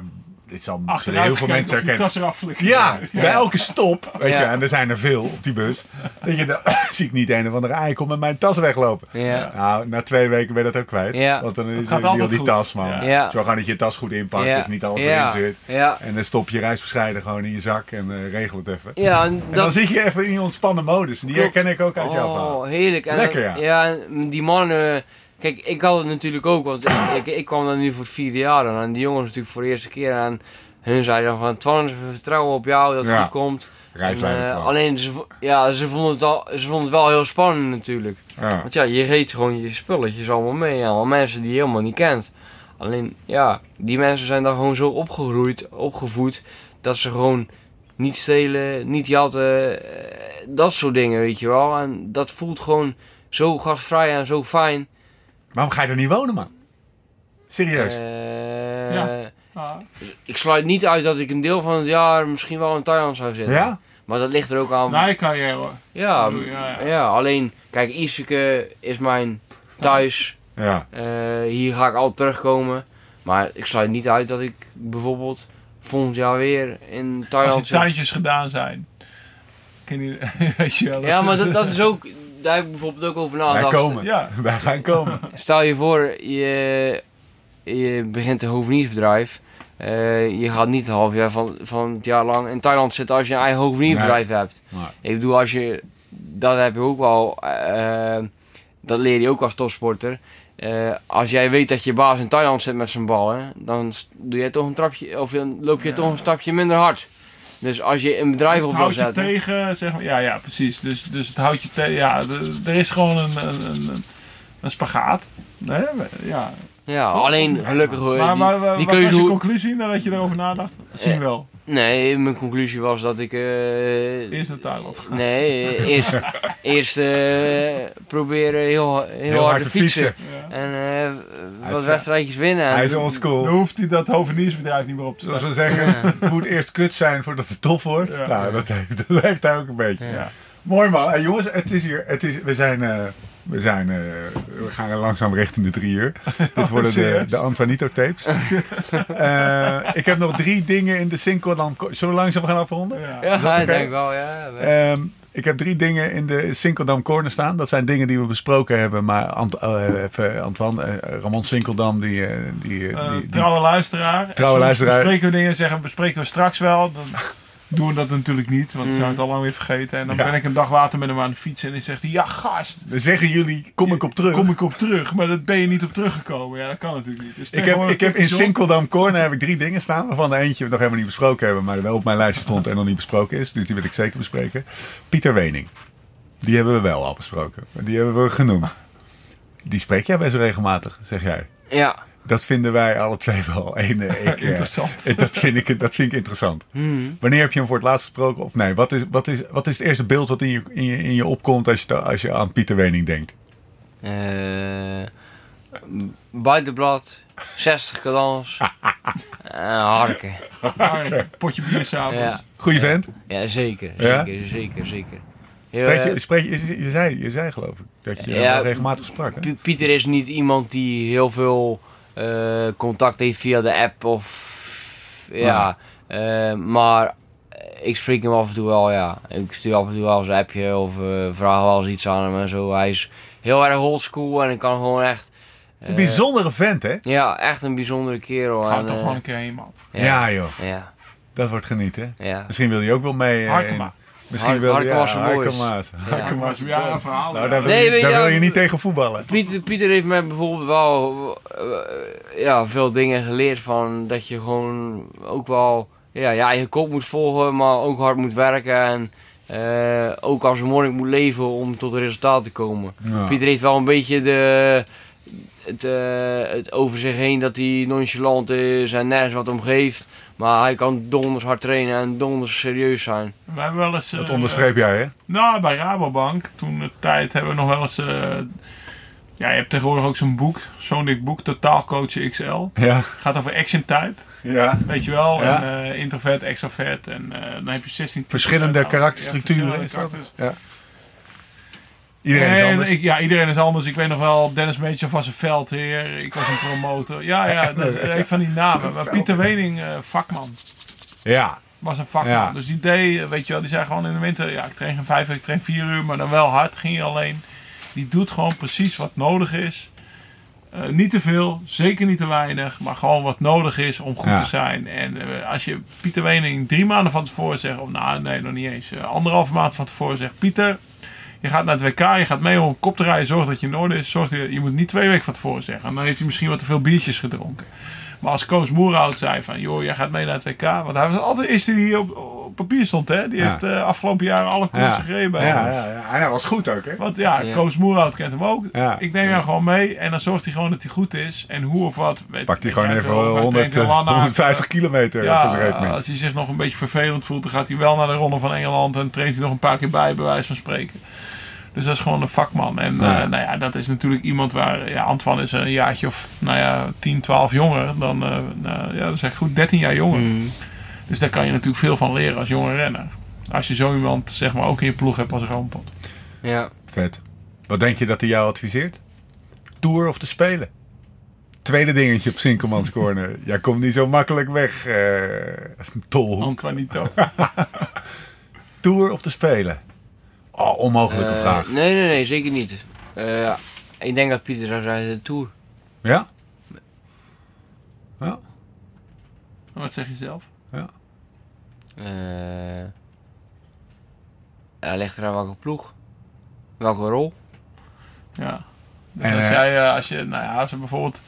dit zal misschien heel veel mensen herkennen. tas eraf flikkert. Ja, bij elke stop, weet Ja. je, en er zijn er veel op die bus. Dat je dan, zie ik niet een of andere eikel met mijn tas weglopen. Ja. Nou, na twee weken ben je dat ook kwijt. Ja. Want dan is heel die goed. tas, man. Ja. Ja. Zo gaan dat je je tas goed inpakt, Ja. of niet alles ja. erin zit. Ja. En dan stop je reisverscheiden gewoon in je zak en eh, regel het even. Ja, en En dan dat, zit je even in die ontspannen modus. En die Klopt. herken ik ook uit jouw verhaal. Oh, heerlijk. En Lekker, ja. Ja, die mannen... Kijk, ik had het natuurlijk ook, want ik, ik kwam dan nu voor het vierde jaar. En die jongens natuurlijk voor de eerste keer aan. hun zeiden van, Twan, we vertrouwen op jou dat het Ja. goed komt. En, eh, alleen, ze, ja, ze vonden, het al, ze vonden het wel heel spannend natuurlijk. Ja. Want ja, je reed gewoon je spulletjes allemaal mee. En al mensen die je helemaal niet kent. Alleen, ja, die mensen zijn daar gewoon zo opgegroeid, opgevoed. Dat ze gewoon niet stelen, niet jatten. eh, Dat soort dingen, weet je wel. En dat voelt gewoon zo gastvrij en zo fijn. Waarom ga je er niet wonen, man? Serieus? Eh, Ja. Ah. Ik sluit niet uit dat ik een deel van het jaar misschien wel in Thailand zou zitten. ja? Maar dat ligt er ook aan. Na je carrière hoor. ja, bedoel, ja, ja. ja, alleen, kijk, Ierseke is mijn thuis. Ja. Eh, hier ga ik altijd terugkomen. Maar ik sluit niet uit dat ik bijvoorbeeld volgend jaar weer in Als Thailand die zit. tuintjes gedaan zijn. Ken je, weet je wel. Ja, maar dat, dat is ook... Daar heb ik bijvoorbeeld ook over Wij nagedacht. komen. Ja. Wij gaan komen. Stel je voor, je, je begint een hoveniersbedrijf. Eh, je gaat niet een half jaar van, van het jaar lang in Thailand zitten als je een eigen hoveniersbedrijf hebt. Nee. Ik bedoel, als je... Dat heb je ook wel... eh, dat leer je ook als topsporter. Eh, als jij weet dat je baas in Thailand zit met zijn ballen, dan doe je toch een trapje, of dan loop je toch een stapje minder hard. Dus als je een bedrijf Dus op het wil houdt je zetten. tegen, zeg maar. Ja, ja, precies. Dus, dus het houdt je tegen. Ja, er is gewoon een, een, een, een- spagaat. Nee, ja. Ja, alleen gelukkig hoor. Maar, die, maar, maar die wat was keuze je conclusie nadat je erover nadacht? Zien Eh, wel. Nee, mijn conclusie was dat ik. eh, Eerst naar Thailand gaan. Nee, eerst, eerst eh, proberen heel, heel, hard, te fietsen. Ja. En eh, wat wedstrijdjes winnen. En Hij is oldschool. Dan hoeft hij dat hoveniersbedrijf niet meer op te Zoals starten. we zeggen, het moet eerst kut zijn voordat het tof wordt. Ja. Nou, dat heeft, dat heeft hij ook een beetje. Ja. Mooi man. Hey, jongens, het is hier. Het is, we zijn, eh, we, zijn eh, we gaan langzaam richting de drie uur. Dit worden de, de Antoinito tapes. Eh, ik heb nog drie dingen in de Cinco. Dan zullen we langzaam gaan afronden? Ja. Ik denk wel, ja. Ehm, ik heb drie dingen in de Sinkeldam Corner staan. Dat zijn dingen die we besproken hebben. Maar Ant eh, even, Antoine, eh, Ramon Sinkeldam, die, die, die, die- trouwe luisteraar. Trouwe luisteraar. Bespreken we dingen zeggen, bespreken we straks wel. Dan doen we dat natuurlijk niet, want we Mm. zijn het al lang weer vergeten. En dan Ja. ben ik een dag later met hem aan de fiets en hij zegt hij, ja gast, Dan zeggen jullie, kom ik op terug. kom ik op terug. Maar dat ben je niet op teruggekomen. Ja, dat kan natuurlijk niet. Dus Ik heb, tegenwoordig ik heb in Sinkeldam Corner heb ik drie dingen staan. Waarvan de eentje we nog helemaal niet besproken hebben. Maar wel op mijn lijstje stond en nog niet besproken is. Dus die wil ik zeker bespreken. Pieter Wening. Die hebben we wel al besproken. Die hebben we genoemd. Die spreek jij best regelmatig, zeg jij. Ja. Dat vinden wij alle twee wel. Een, ik, eh, Interessant. eh, dat, vind ik, dat vind ik interessant. Hmm. Wanneer heb je hem voor het laatst gesproken? Of nee, wat is, wat is, wat is het eerste beeld wat in je, in je, in je opkomt als je, als je aan Pieter Wening denkt? Eh, buitenblad, 60 cadans en harken. Een potje bier s'avonds. Ja. Goeie vent. ja, zeker. Ja? Zeker, zeker, zeker. Spreek je, spreek je, je, je zei, je zei geloof ik dat je Ja, regelmatig sprak. Hè? Pieter is niet iemand die heel veel contact heeft via de app of ja, eh, maar ik spreek hem af en toe wel, ja. Ik stuur af en toe wel eens een appje of eh, vraag wel eens iets aan hem en zo. Hij is heel erg oldschool en ik kan gewoon echt. Het is een eh, bijzondere vent, hè? Ja, echt een bijzondere kerel. Ga en, toch eh, gewoon een keer heen, man. Ja, joh. Ja, Dat wordt genieten. ja. Misschien wil hij ook wel mee. eh, Harkema. in- Misschien. Harkema's Ja, en boys. Harkema's. Ja. Een verhaal. Nou, daar wil, Nee, je, daar wil je niet tegen voetballen. Pieter, Pieter heeft mij bijvoorbeeld wel eh, ja, veel dingen geleerd van dat je gewoon ook wel ja, ja, je kop moet volgen, maar ook hard moet werken en eh, ook als een monnik moet leven om tot een resultaat te komen. Ja. Pieter heeft wel een beetje de, het, eh, het over zich heen dat hij nonchalant is en nergens wat om geeft. Maar hij kan donders hard trainen en donders serieus zijn. We hebben wel eens... Dat eh, onderstreep jij, hè? Nou, bij Rabobank, toen de tijd, hebben we nog wel eens... eh, ja, je hebt tegenwoordig ook zo'n boek, zo'n dik boek, Totaalcoachen XL. Ja. gaat over action type, ja. weet je wel. Ja. En eh, introvert, extrovert. En eh, dan heb je 16... Verschillende Ja, karakterstructuren. verschillende is dat? karakters. Ja. Iedereen is En anders. Ik, ja, iedereen is anders. Ik weet nog wel, Dennis Meetje was een veldheer. Ik was een promotor. Ja, ja, dat heeft van die namen. Maar Pieter Wening, eh, vakman. Ja. Was een vakman. Ja. Dus die deed, eh, weet je wel, die zei gewoon in de winter... Ja, ik train geen vijf uur, ik train vier uur. Maar dan wel hard, ging je alleen. Die doet gewoon precies wat nodig is. Eh, niet te veel, zeker niet te weinig. Maar gewoon wat nodig is om goed Ja. te zijn. En eh, als je Pieter Wening drie maanden van tevoren zegt... Of nou, nee, nog niet eens. eh, anderhalve maand van tevoren zegt... Pieter, je gaat naar het WK, je gaat mee om op kop te rijden. Zorg dat je in orde is. Zorg dat je, je moet niet twee weken van tevoren zeggen. Dan heeft hij misschien wat te veel biertjes gedronken. Maar als Koos Moerhout zei van, joh, jij gaat mee naar het WK. Want hij was altijd eerste die hier op papier stond, hè. Die Ja. heeft eh, afgelopen jaren alle koersen Ja. gereden bij Ja, ja, ja. En hij was goed ook, hè? Want ja, Ja. Koos Moerhout kent hem ook. Ja. Ik neem hem gewoon mee en dan zorgt hij gewoon dat hij goed is. En hoe of wat. Weet, Pakt hij gewoon even veel. Of hij 100, traint in eh, Lannaken. 150 kilometer voor zijn reet Ja, als hij zich nog een beetje vervelend voelt, dan gaat hij wel naar de Ronde van Engeland en traint hij nog een paar keer bij, bij wijze van spreken. Dus dat is gewoon een vakman. En Ja. eh, nou ja, dat is natuurlijk iemand waar, ja, Antoine is een jaartje of, nou ja, 10, 12 jonger. Dan, eh, nou, ja, dat is echt goed, 13 jaar jonger. Mm. Dus daar kan je natuurlijk veel van leren als jonge renner. Als je zo iemand, zeg maar, ook in je ploeg hebt als roompot. Ja. Vet. Wat denk je dat hij jou adviseert? Tour of te spelen? Tweede dingetje op Sinkelmans Corner. Jij komt niet zo makkelijk weg, eh tolhoek. Antoinito. Tour of te spelen? Oh, onmogelijke Eh, vraag. Nee, nee, nee, zeker niet. Eh, ik denk dat Pieter zou zeggen de Tour. Ja? Ja? Wat zeg je zelf? Eh ja, ligt eraan welke ploeg. Welke rol. Ja. Dus En, als, eh, jij, eh, als, je, nou ja, als bijvoorbeeld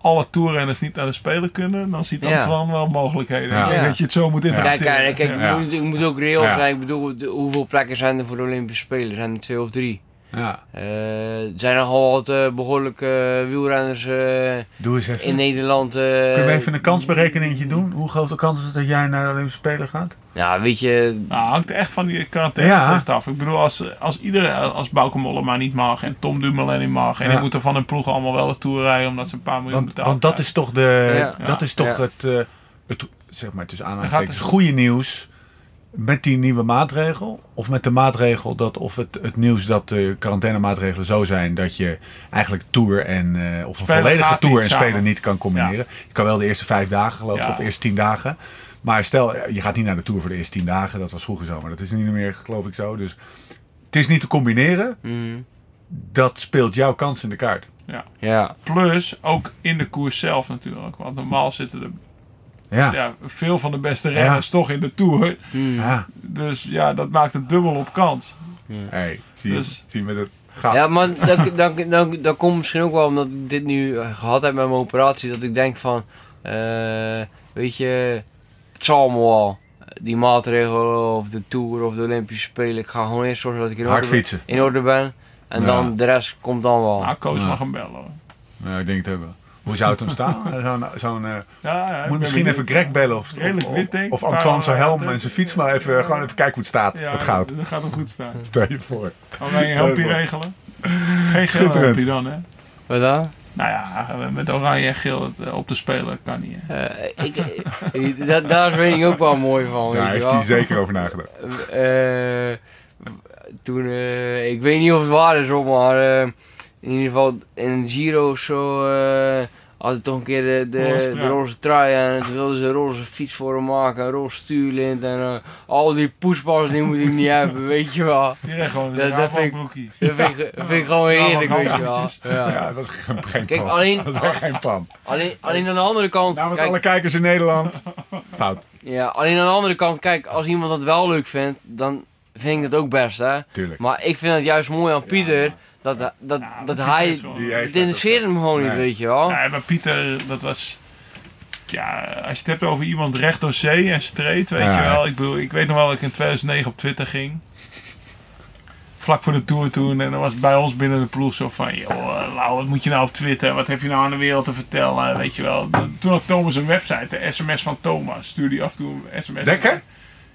alle toerrenners niet naar de Spelen kunnen, dan ziet Ja. Antoine wel mogelijkheden. Ja. Ik denk Ja. dat je het zo moet Kijk, interpreteren. kijk, kijk Ja. ik, moet, ik moet ook reëel Ja. zijn. Ik bedoel, de- hoeveel plekken zijn er voor de Olympische Spelen? Zijn er twee of drie? Ja. Eh, er zijn nogal wat eh, behoorlijke wielrenners eh, Doe eens even. in Nederland. eh, Kunnen we even een kansberekeningetje doen? Hoe groot de kans is het dat jij naar de Olympische Spelen gaat? Ja, weet je, Nou, hangt echt van die quarantaine Ja. af. Ik bedoel, als, als iedereen, als Bauke Mollema niet mag en Tom Dumoulin niet mag en Ja. die moeten van hun ploeg allemaal wel Tour rijden omdat ze een paar miljoen Want, betaald want dat krijgen. is toch, de, Ja. dat Ja. is toch Ja. het, eh, het, zeg maar tussen aanhalingstekens, het- goede nieuws met die nieuwe maatregel? Of met de maatregel dat, of het, het nieuws dat de quarantainemaatregelen zo zijn dat je eigenlijk tour en, eh, of een Spelen volledige tour en spelen niet kan combineren. Je kan wel de eerste vijf dagen geloof ik, Ja. of de eerste tien dagen. Maar stel, eh, je gaat niet naar de tour voor de eerste tien dagen. Dat was vroeger zo, maar dat is niet meer geloof ik zo. Dus het is niet te combineren. mm, Dat speelt jouw kans in de kaart. ja. Plus ook in de koers zelf natuurlijk. Want normaal zitten er Ja. ja, veel van de beste renners toch in de Tour. mm. Ja. Dus ja, dat maakt het dubbel op kans. Hey, zie je, Dus- zie met het gat. Ja, maar dat, dat, dat, dat komt misschien ook wel omdat ik dit nu eh, gehad heb met mijn operatie. Dat ik denk van, eh, weet je, het zal allemaal wel. Die maatregelen of de Tour of de Olympische Spelen. Ik ga gewoon eerst zorgen dat ik in Hard orde, ben- fietsen. in orde ben. En Ja. dan de rest komt dan wel. Nou, coach Ja. mag hem bellen. hoor. Ja, ik denk het ook wel. Hoe zou het hem staan? Zo'n, zo'n, eh, Ja, ja, ik moet ben misschien even. Greg bellen of, Redelijk of, wit, denk ik. of Paar Antoine zijn helm en zijn fiets maar even, gewoon even kijken hoe het staat. Ja, het goud. Dat, gaat hem goed staan. Stel je voor. Dan ga je een helmpje Stel je regelen. Geen geel helmpje dan, hè? Wat dan? Nou ja, met oranje en geel op te spelen kan niet. Eh, ik, daar weet ik ook wel mooi van. Daar weet je heeft wel. hij zeker over nagedacht. Eh, toen, eh, ik weet niet of het waar is, hoor, maar eh, in ieder geval in Giro of zo had hij toch een keer de, de, Roze de trui. roze trui en toen wilden ze een roze fiets voor hem maken, een roze stuurlint en eh, al die poespas die moet ik niet hebben, weet je wel. Recht gewoon Dat- dat vind ik-. Dat vind ik, vind ik gewoon Ja, heerlijk, weet je wel. Ja. Ja, dat is geen, geen Kijk, plan. alleen, Dat is echt geen plan. alleen, alleen aan de andere kant, Namens kijk, alle kijkers in Nederland. Fout, ja, alleen aan de andere kant, kijk, als iemand dat wel leuk vindt, dan vind ik dat ook best, hè. tuurlijk. Maar ik vind het juist mooi aan Pieter dat, dat, dat, Ja, dat Pieter hij. Het dat interesseert hem gewoon niet, weet je wel. Ja, maar Pieter, dat was... Ja, als je het hebt over iemand recht door zee en streed, weet Ja. je wel. Ik bedoel, ik weet nog wel dat ik in 2009 op Twitter ging. Vlak voor de Tour toen. En dan was bij ons binnen de ploeg zo van... Joh, Lau, wat moet je nou op Twitter? Wat heb je nou aan de wereld te vertellen? Weet je wel. Toen had Thomas een website, de sms van Thomas. Stuurde hij af en toe een sms. Lekker?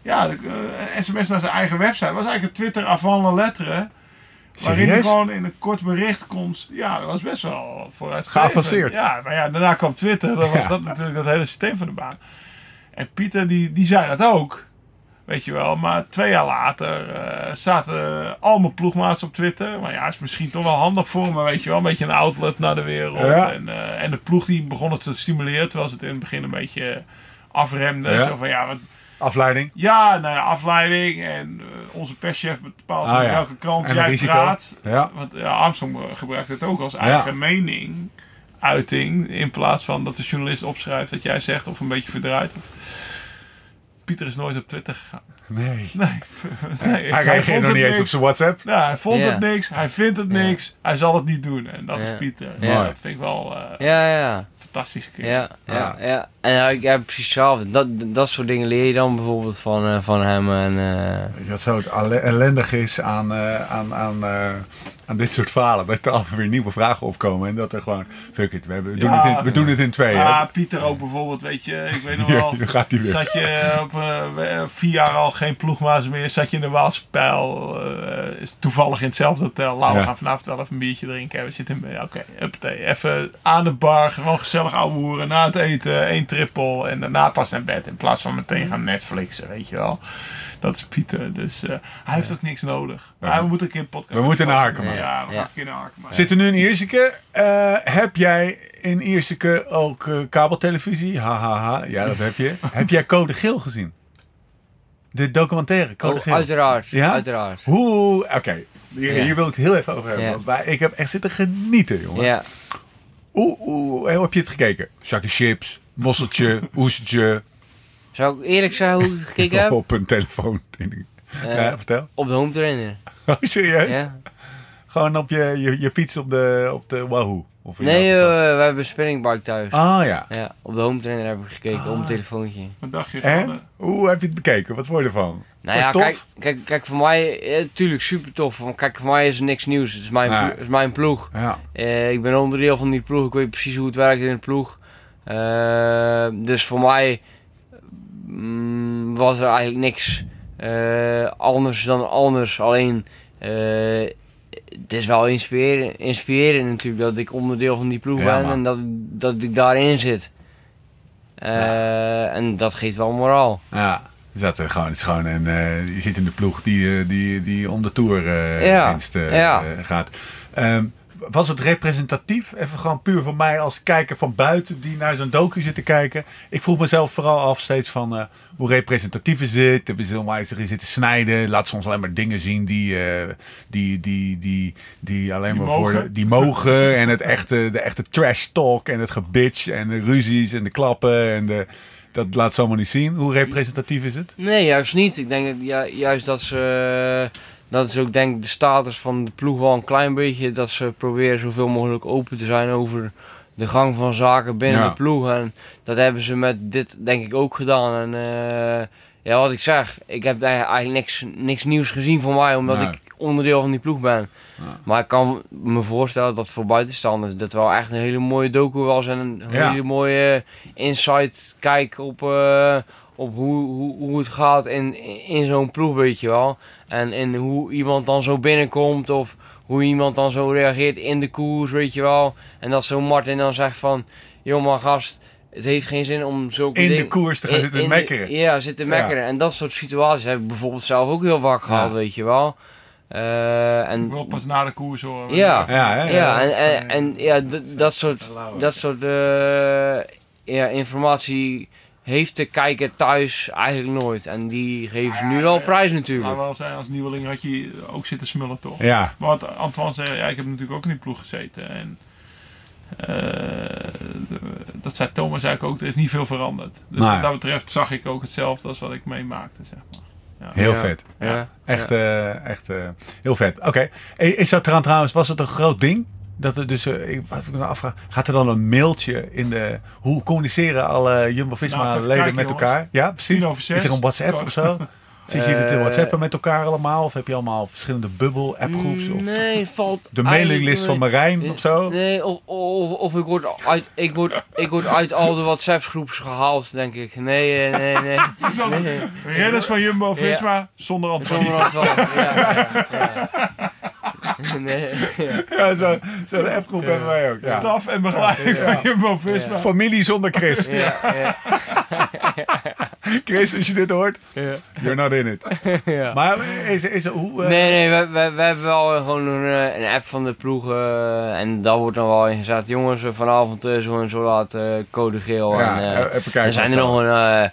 Ja, de, eh, een sms naar zijn eigen website. Dat was eigenlijk een Twitter avant la lettre. Waarin hij gewoon in een kort bericht kon... Ja, dat was best wel vooruitstrevend. Geavanceerd. Ja, maar ja, daarna kwam Twitter. Dan was Ja. dat natuurlijk het hele systeem van de baan. En Pieter, die, die zei dat ook. Weet je wel. Maar twee jaar later eh, zaten al mijn ploegmaats op Twitter. Maar ja, is misschien toch wel handig voor me. Weet je wel. Een beetje een outlet naar de wereld. Ja. En, eh, en de ploeg die begon het te stimuleren. Terwijl ze het in het begin een beetje afremde. Ja. Zo van, ja, wat, Afleiding. ja, nou ja, afleiding. En eh, onze perschef bepaalt Ah, met ja. welke krant En jij risico. praat. Ja. Want ja, Armstrong gebruikt het ook als eigen Ja. mening, uiting. In plaats van dat de journalist opschrijft dat jij zegt of een beetje verdraait. Of... Pieter is nooit op Twitter gegaan. Nee. Nee, nee Hij reageert nog niet eens op zijn WhatsApp. Ja, hij vond het niks, hij vindt het niks, hij zal het niet doen. En dat is Pieter. Ja. Dat vind ik wel eh Ja, ja. fantastische. Ja, ja, Ja. En ja, heb precies Dat, dat soort dingen leer je dan bijvoorbeeld van, eh, van hem. En. Eh, dat zo het ellendig is aan, eh, aan, aan, aan dit soort falen. Dat er altijd weer nieuwe vragen opkomen. En dat er gewoon, fuck it, we, doen, het in, we doen het in twee. Ja. Pieter ook bijvoorbeeld, weet je. Ik weet nog wel, gaat weer. zat je op vier jaar al geen ploegmaas meer. Zat je in de Waalspijl. toevallig in hetzelfde hotel. Laten we gaan vanavond wel even een biertje drinken. We zitten, oké, okay, even aan de bar. Gewoon gezellig oude hoeren na het eten. 1, triple en daarna pas naar bed. In plaats van meteen gaan Netflixen, weet je wel. Dat is Pieter. Dus eh, hij heeft ook niks nodig. Maar we moeten een keer podcast. We moeten naar Arkema. Ja, we gaan een keer naar Arkema. Zitten nu in Ierseke. Uh, heb jij in Ierseke ook eh, kabeltelevisie? Hahaha. Ja, dat heb je. heb jij Code Geel gezien? De documentaire Code oh, Geel. Uiteraard. Ja? Uiteraard. Hoe... Oké. Hier, wil ik het heel even over hebben. Ik heb echt zitten genieten, jongen. Ja. Hoe, hoe, heb je het gekeken? Zakken chips, mosseltje, oestertje. zou ik eerlijk zeggen hoe ik het gekeken heb? Op een telefoon. Eh, ja, vertel. Op de home trainer. Oh, serieus? Ja. Gewoon op je, je, je fiets op de, op de Wahoo? Of Nee, jouw eh, we hebben een spinningbike thuis. Ah ja. Ja, op de home trainer heb ik gekeken, op Ah. een telefoontje. Wat dacht je van... eh? Hoe heb je het bekeken? Wat vond je ervan? Nou ja, tof? kijk, kijk, kijk, voor mij, eh, tuurlijk super tof. Want kijk, voor mij is er niks nieuws. Het is mijn, Nee. plo- het is mijn ploeg. Ja. Eh, ik ben onderdeel van die ploeg. Ik weet precies hoe het werkt in de ploeg. Eh, dus voor mij mm, was er eigenlijk niks eh, anders dan anders. Alleen, eh, het is wel inspirerend, inspirerend natuurlijk dat ik onderdeel van die ploeg Ja, ben en dat, dat ik daarin zit. En dat geeft wel moraal. Ja. Dus dat, eh, gewoon, het is gewoon een, je zit in de ploeg die, die, die om de tour Ja. eh, gaat. Ehm, was het representatief? Even gewoon puur voor mij als kijker van buiten die naar zo'n docu zit te kijken. Ik vroeg mezelf vooral af steeds van eh, hoe representatief is het? Hebben ze onwijs erin zitten snijden? Laat soms alleen maar dingen zien die, eh, die, die, die, die alleen Die maar voor mogen. de- die mogen. En het echte, de echte trash talk en het gebitch en de ruzies en de klappen. En de, dat laat ze allemaal niet zien. Hoe representatief is het? Nee, juist niet. Ik denk juist dat ze. Dat is ook denk ik de status van de ploeg wel een klein beetje. Dat ze proberen zoveel mogelijk open te zijn over de gang van zaken binnen Ja. de ploeg. En dat hebben ze met dit denk ik ook gedaan. En eh, ja, wat ik zeg, ik heb eigenlijk niks, niks nieuws gezien voor mij, omdat Nee. ik onderdeel van die ploeg ben. Ja. Maar ik kan me voorstellen dat voor buitenstaanders dat wel echt een hele mooie docu was. En een Ja. hele mooie insight kijk op, eh, op hoe, hoe, hoe het gaat in, in zo'n ploeg, weet je wel. En, en hoe iemand dan zo binnenkomt of hoe iemand dan zo reageert in de koers, weet je wel. En dat zo'n Martin dan zegt van, joh maar gast, het heeft geen zin om zulke In de koers te gaan in- zitten in de- mekkeren. ja, zitten mekkeren. En dat soort situaties heb ik bijvoorbeeld zelf ook heel vaak gehad, Ja. weet je wel. Eh, en, wil pas na de koers horen. Ja. Ja, hè? ja, en, en, en ja, dat soort, dat soort eh, ja, informatie heeft de kijker thuis eigenlijk nooit. En die geven ze nu wel prijs Maar natuurlijk. wel zijn, als nieuweling had je ook zitten smullen toch? Ja, Want Antoine zei, ja, ik heb natuurlijk ook in die ploeg gezeten. En eh, dat zei Thomas eigenlijk ook, er is niet veel veranderd. Dus wat dat betreft zag ik ook hetzelfde als wat ik meemaakte, zeg maar. Ja. heel Ja. vet. Ja. Echt, eh, echt eh, heel vet. Oké. Is dat trouwens, was het een groot ding? Dat er dus, eh, ik, wat ik me nou afvraag, gaat er dan een mailtje in de, hoe communiceren alle Jumbo-Visma Nou, met jongens. elkaar? Ja, precies. Tien over zes. Is er een WhatsApp of zo? Zit je te Eh, WhatsAppen met elkaar allemaal? Of heb je allemaal verschillende bubbel, appgroeps? Of Nee, valt de mailinglist van Marijn of zo? Nee, of, of, of ik, word uit, ik, word, ik word uit al de WhatsApp-groeps gehaald, denk ik. Nee, eh, nee, nee. Nee. Renners van Jumbo-Visma zonder ja, ja. Nee, ja. Ja, zo- zo'n appgroep hebben wij ook. Ja. Staf en begeleiding van Jumbo-Visma. Familie zonder Chris. Ja, ja, Chris, als je dit hoort, ja. you're not in it. ja. Maar is, is, hoe... eh, Nee, nee, we, we, we hebben wel gewoon een, eh, een app van de ploeg. eh, en daar wordt dan wel in gezet. Jongens, vanavond zo en zo laat eh, code geel. ja, en, eh, even kijken. er zijn er zo. nog een, eh,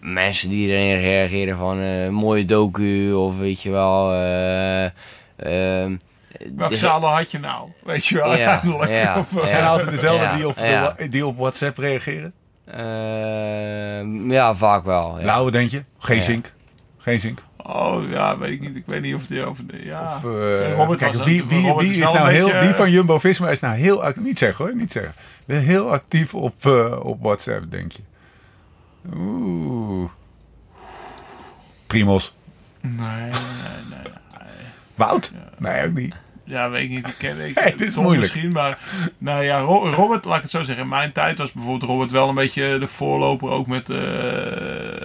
mensen die erin reageren van eh, mooie docu of weet je wel. eh ehm, Welke de- zadel had je nou? Weet je wel, Ja, uiteindelijk. ja, Of, ja. Zijn er altijd dezelfde Ja, die, op de ja. die op WhatsApp reageren? Ehm, ja, vaak wel. Ja. Blauwe, denk je? Geen Ja. zink. Geesink. Oh, ja, weet ik niet. Ik weet niet of die over... De, ja. Of, eh, Robert kijk, was- wie, wie, Robert wie is is nou heel, wie van Jumbo-Visma is nou heel actief? Niet zeggen hoor, niet zeggen. Ben heel actief op, eh, op WhatsApp, denk je. Oeh. Primos. Nee, nee, nee. Wout? Nee, ook niet. Ja, weet ik niet. Ik ken ik, dit is moeilijk. Misschien, maar nou ja, Ro- Robert, laat ik het zo zeggen. In mijn tijd was bijvoorbeeld Robert wel een beetje de voorloper ook met eh,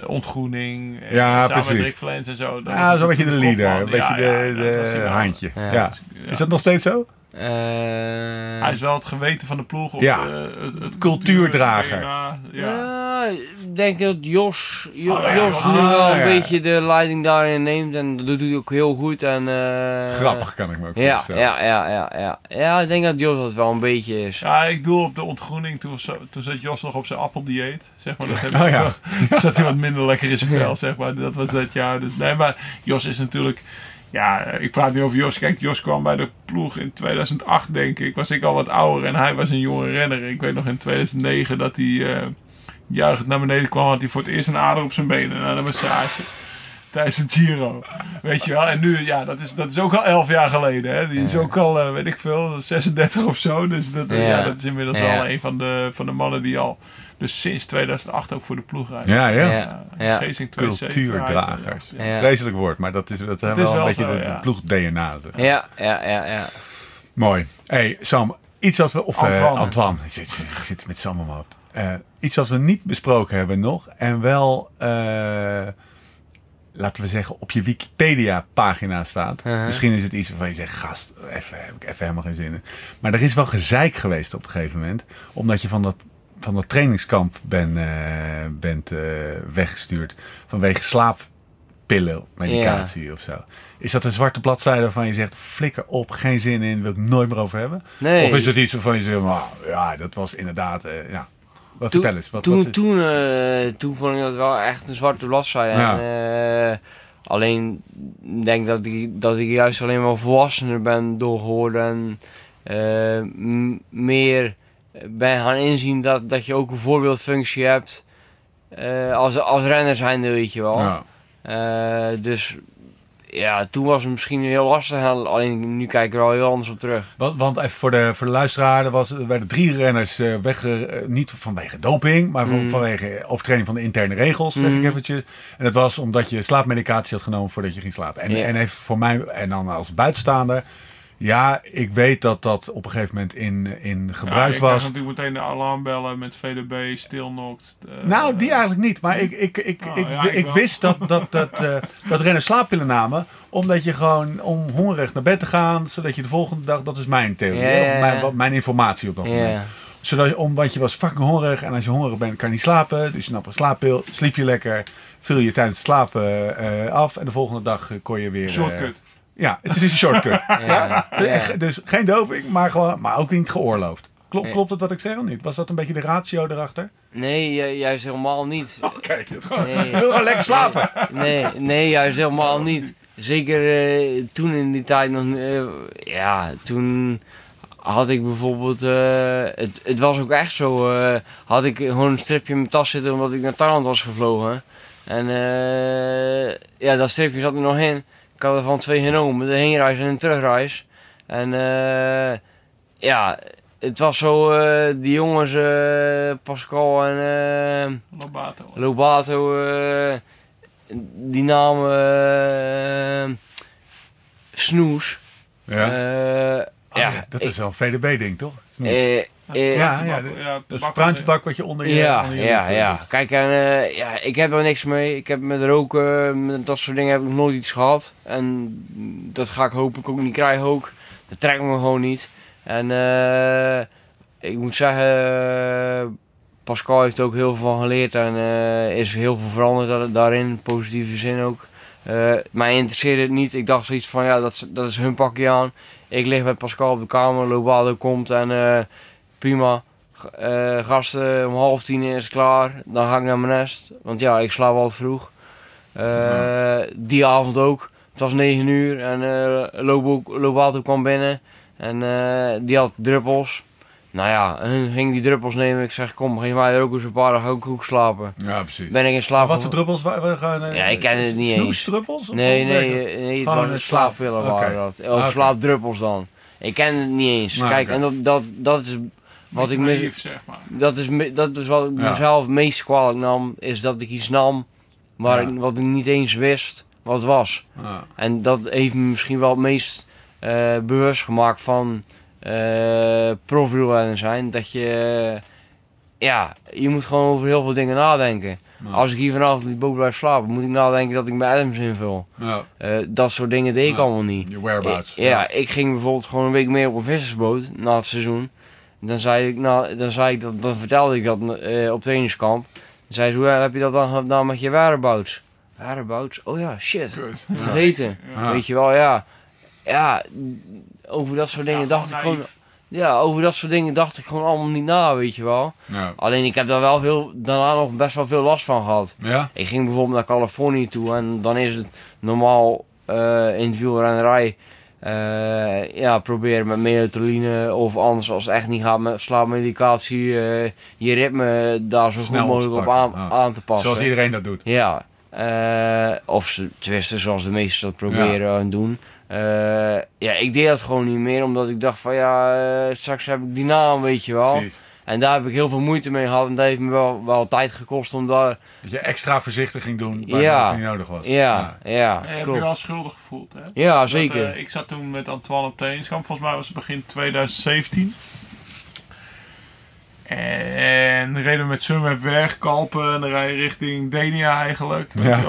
ontgroening. En Ja, samen precies. met Rick Flens en zo. Dat Ja, zo'n beetje de leader. Een beetje de, de handje. Ja. Ja. Ja. Is dat nog steeds zo? Eh, Hij is wel het geweten van de ploeg. Of Ja. eh, het, het Cultuurdrager. DNA, Ja. Ja, ik denk dat Jos, Jo- Oh, ja. Jos Ah, nu wel een beetje de leiding daarin neemt. En dat doet hij ook heel goed. En, eh, Grappig kan ik me ook Ja, voorstellen. ja, ja, ja, ja. Ja, ik denk dat Jos dat wel een beetje is. Ja, ik doe op de ontgroening. Toen, zo- toen zat Jos nog op zijn appeldieet. Zeg maar, dat Oh ja. wel- zat hij wat minder lekker in zijn vel, zeg maar. Dat was dat jaar. Dus nee, maar Jos is natuurlijk... Ja, ik praat nu over Jos. Kijk, Jos kwam bij de ploeg in 2008, denk ik. Was ik al wat ouder en hij was een jonge renner. Ik weet nog in 2009 dat hij eh juichend naar beneden kwam. Had hij voor het eerst een ader op zijn benen na de massage. Tijdens het Giro. Weet je wel. En nu, ja, dat is, dat is ook al elf jaar geleden. Hè. Die is ook al, eh, weet ik veel, 36 of zo. Dus dat, eh, Ja. ja. dat is inmiddels Ja. wel een van de, van de mannen die al... Dus sinds 2008 ook voor de ploeg rijdt. Ja, ja. Ja. 2-7 Cultuurdragers. Ja. Ja. Vreselijk woord, maar dat is, dat is is wel een wel beetje zo, de, ja. de ploeg-DNA. Zeg. Ja, ja, ja, ja. Mooi. hey, Sam, iets als we... Of Antoine. Ik zit, ik zit met Sam hoofd. Eh, iets als we niet besproken hebben nog. En wel, eh, laten we zeggen, op je Wikipedia-pagina staat. Misschien is het iets waarvan je zegt, gast, even, heb ik even helemaal geen zin in. Maar er is wel gezeik geweest op een gegeven moment. Omdat je van dat, van dat trainingskamp ben, eh, bent eh, weggestuurd. Vanwege slaappillen, medicatie of zo. Is dat een zwarte bladzijde waarvan je zegt, flikker op, geen zin in, wil ik nooit meer over hebben? Nee. Of is het iets waarvan je zegt, nou, ja, dat was inderdaad, eh, ja. Wat Toen- vertel eens. Wat, Toen, wat, toen, eh, toen vond ik dat wel echt een zwarte bladzijde. Ja. En, eh, alleen denk dat ik, dat ik juist alleen maar volwassener ben door geworden. En eh, meer ben gaan inzien dat, dat je ook een voorbeeldfunctie hebt. als, als renner zijnde, weet je wel. ja. Dus ja, toen was het misschien heel lastig. Alleen nu kijk ik er al heel anders op terug. Want, want even voor de, voor de luisteraar, er, was, er werden drie renners eh, weg, eh, niet vanwege doping, maar Mm. vanwege overtreding van de interne regels, zeg ik Mm. eventjes. En dat was omdat je slaapmedicatie had genomen voordat je ging slapen. En, Ja. en even voor mij, en dan als buitenstaander, ja, ik weet dat dat op een gegeven moment in, in Ja, gebruik je krijgt was. natuurlijk meteen de alarmbellen met VDB, stilnokt. eh, Nou, die eigenlijk niet. Maar ik, ik, ik, Oh, ik, ja, ik, wist dat, dat, dat, eh, dat renners slaappillen namen. Omdat je gewoon om hongerig naar bed te gaan. Zodat je de volgende dag... Dat is mijn theorie. Ja, ja, Of mijn, ja. mijn informatie op dat moment. Ja. Zodat je, omdat je was fucking hongerig. En als je hongerig bent kan je niet slapen. Dus je nam een slaappil. Sliep je lekker. Vul je tijdens het slapen eh, af. En de volgende dag kon je weer... eh, Shortcut. Ja, het is een shortcut. Ja. Dus- Ja. Dus geen doping, maar, gewoon, maar ook niet geoorloofd. Klopt, Nee. klopt het wat ik zeg of niet? Was dat een beetje de ratio erachter? Nee, ju- juist helemaal niet. Het gewoon. Nee. Wil gewoon lekker slapen. Nee, nee, juist helemaal niet. Zeker eh, toen in die tijd nog. eh, ja, toen had ik bijvoorbeeld. eh, het, het was ook echt zo. had ik gewoon een stripje in mijn tas zitten omdat ik naar Thailand was gevlogen. En ja, dat stripje zat er nog in. Ik had er van twee genomen: de heenreis en een terugreis. En eh, ja, het was zo. eh, die jongens, eh, Pascal en. eh, Lobato. Lobato, eh, die naam eh, Snoes. Ja. Eh, Ah, ja, ja, dat is wel een VDB-ding, toch? Eh, eh, ja, ja, ja, dat pruimtabak wat je onder je... ja, onder je ja, ja. Kijk, en, eh, ja, ik heb er niks mee. Ik heb met roken, met dat soort dingen heb ik nog nooit iets gehad. En dat ga ik hopelijk ook niet krijgen ook. Dat trekt me gewoon niet. En eh, ik moet zeggen, eh, Pascal heeft ook heel veel van geleerd en eh, is heel veel veranderd da- daarin, in positieve zin ook. Eh, mij interesseerde het niet. Ik dacht zoiets van, ja, dat is, dat is hun pakje aan. Ik lig bij Pascal op de kamer, Lobado komt en eh, prima. Eh, gasten, om half tien is klaar. Dan ga ik naar mijn nest. Want ja, ik slaap altijd vroeg. Eh, Die avond ook. Het was 9 uur en Lobato kwam binnen. En die had druppels. Nou ja, en hun ging die druppels nemen. Ik zeg, kom, geef mij er ook eens een paar, dan ga ik ook slapen. Ja, precies. Ben ik in slaap Wat voor gevallen. druppels? Wa- wa- gaan, eh, Ja, ik ken het niet eens. Snoesdruppels? Of Nee, nee, eh, nee, het waren slaappillen waren dat. Of slaapdruppels dan. Ik ken het niet eens. Nou, Kijk, en dat, dat, dat is wat ik mis, Naïef, zeg maar. dat is, me- dat is wat ik Ja. mezelf het meest kwalijk nam, is dat ik iets nam waar Ja. ik, wat ik niet eens wist wat het was. Ja. En dat heeft me misschien wel het meest eh, bewust gemaakt van profielrenner zijn. Dat je, ja, je moet gewoon over heel veel dingen nadenken. Ja. Als ik hier vanavond die boot blijf slapen, moet ik nadenken dat ik mijn Adams invul. Ja. Eh, dat soort dingen deed ik Ja. allemaal niet. Je whereabouts. Ik- ja, ik ging bijvoorbeeld gewoon een week mee op een vissersboot na het seizoen. Dan zei ik, nou, dan zei ik dat, dan vertelde ik dat eh, op trainingskamp. Dan zei ze, hoe heb je dat dan gedaan met je whereabouts? Whereabouts? Oh ja, shit. Vergeten. Weet je wel, ja. Ja, over dat soort dingen Ja, dacht ik gewoon gewoon... Ja, over dat soort dingen dacht ik gewoon allemaal niet na, weet je wel. Ja. Alleen ik heb daar wel veel, daarna nog best wel veel last van gehad. Ja? Ik ging bijvoorbeeld naar Californië toe en dan is het normaal eh in wielrennerij eh, ja, proberen met melatoline of anders als het echt niet gaat met slaapmedicatie eh, je ritme daar zo Snel goed mogelijk op aan, ja. aan te passen. Zoals iedereen dat doet. Ja, of ze tenminste zoals de meesten dat proberen en doen. Eh, ja, ik deed dat gewoon niet meer omdat ik dacht van ja, eh, straks heb ik die naam, weet je wel. Precies. En daar heb ik heel veel moeite mee gehad en dat heeft me wel, wel tijd gekost om daar... Dat je extra voorzichtig ging doen waar Ja. het niet nodig was. Ja, ja, Je hebt je wel schuldig gevoeld, hè? Ja, Dat, zeker. eh, ik zat toen met Antoine op trainingskamp. Volgens mij was het begin 2017. En reden we met Sunweb weg, Kalpen. En dan rij je richting Denia eigenlijk. Ja. Weet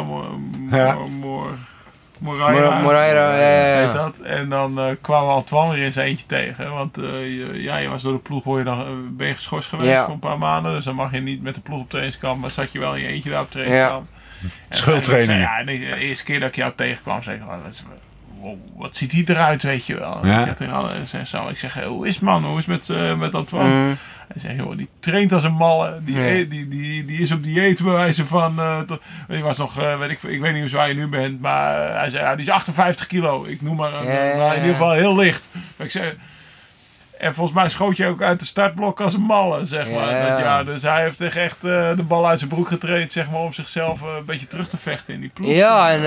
Ja. Moraira. Mor- Moraira, ja, ja, ja. Heet dat. En dan eh, kwamen we Antoine weer in zijn eentje tegen. Want eh, je, ja, je was door de ploeg, je dan, eh, ben je geschorst geweest Ja. voor een paar maanden. Dus dan mag je niet met de ploeg op trainingskamp. Maar zat je wel in je eentje daar op trainingskamp. En Schuldtraining. Ja, en de eerste keer dat ik jou tegenkwam, zei ik, oh, wat, is- wow, wat ziet hij eruit, weet je wel. Ja. Ik, zeg zo, ik zeg, hoe is het man, hoe is het met, eh, met Antoine? Mm. Hij zegt, joh, die traint als een malle. Die, Ja. die, die, die is op dieet bij wijze van... die was nog, eh, weet ik, ik weet niet hoe zwaar je nu bent, maar eh, hij zei, ja, die is 58 kilo. Ik noem maar, een, maar in ieder geval heel licht. Maar ik zei, en volgens mij schoot je ook uit de startblok als een malle, zeg maar. Ja. Dat, ja, dus hij heeft echt echt, eh, de bal uit zijn broek getraind, zeg maar, om zichzelf een beetje terug te vechten in die ploeg. Ja, en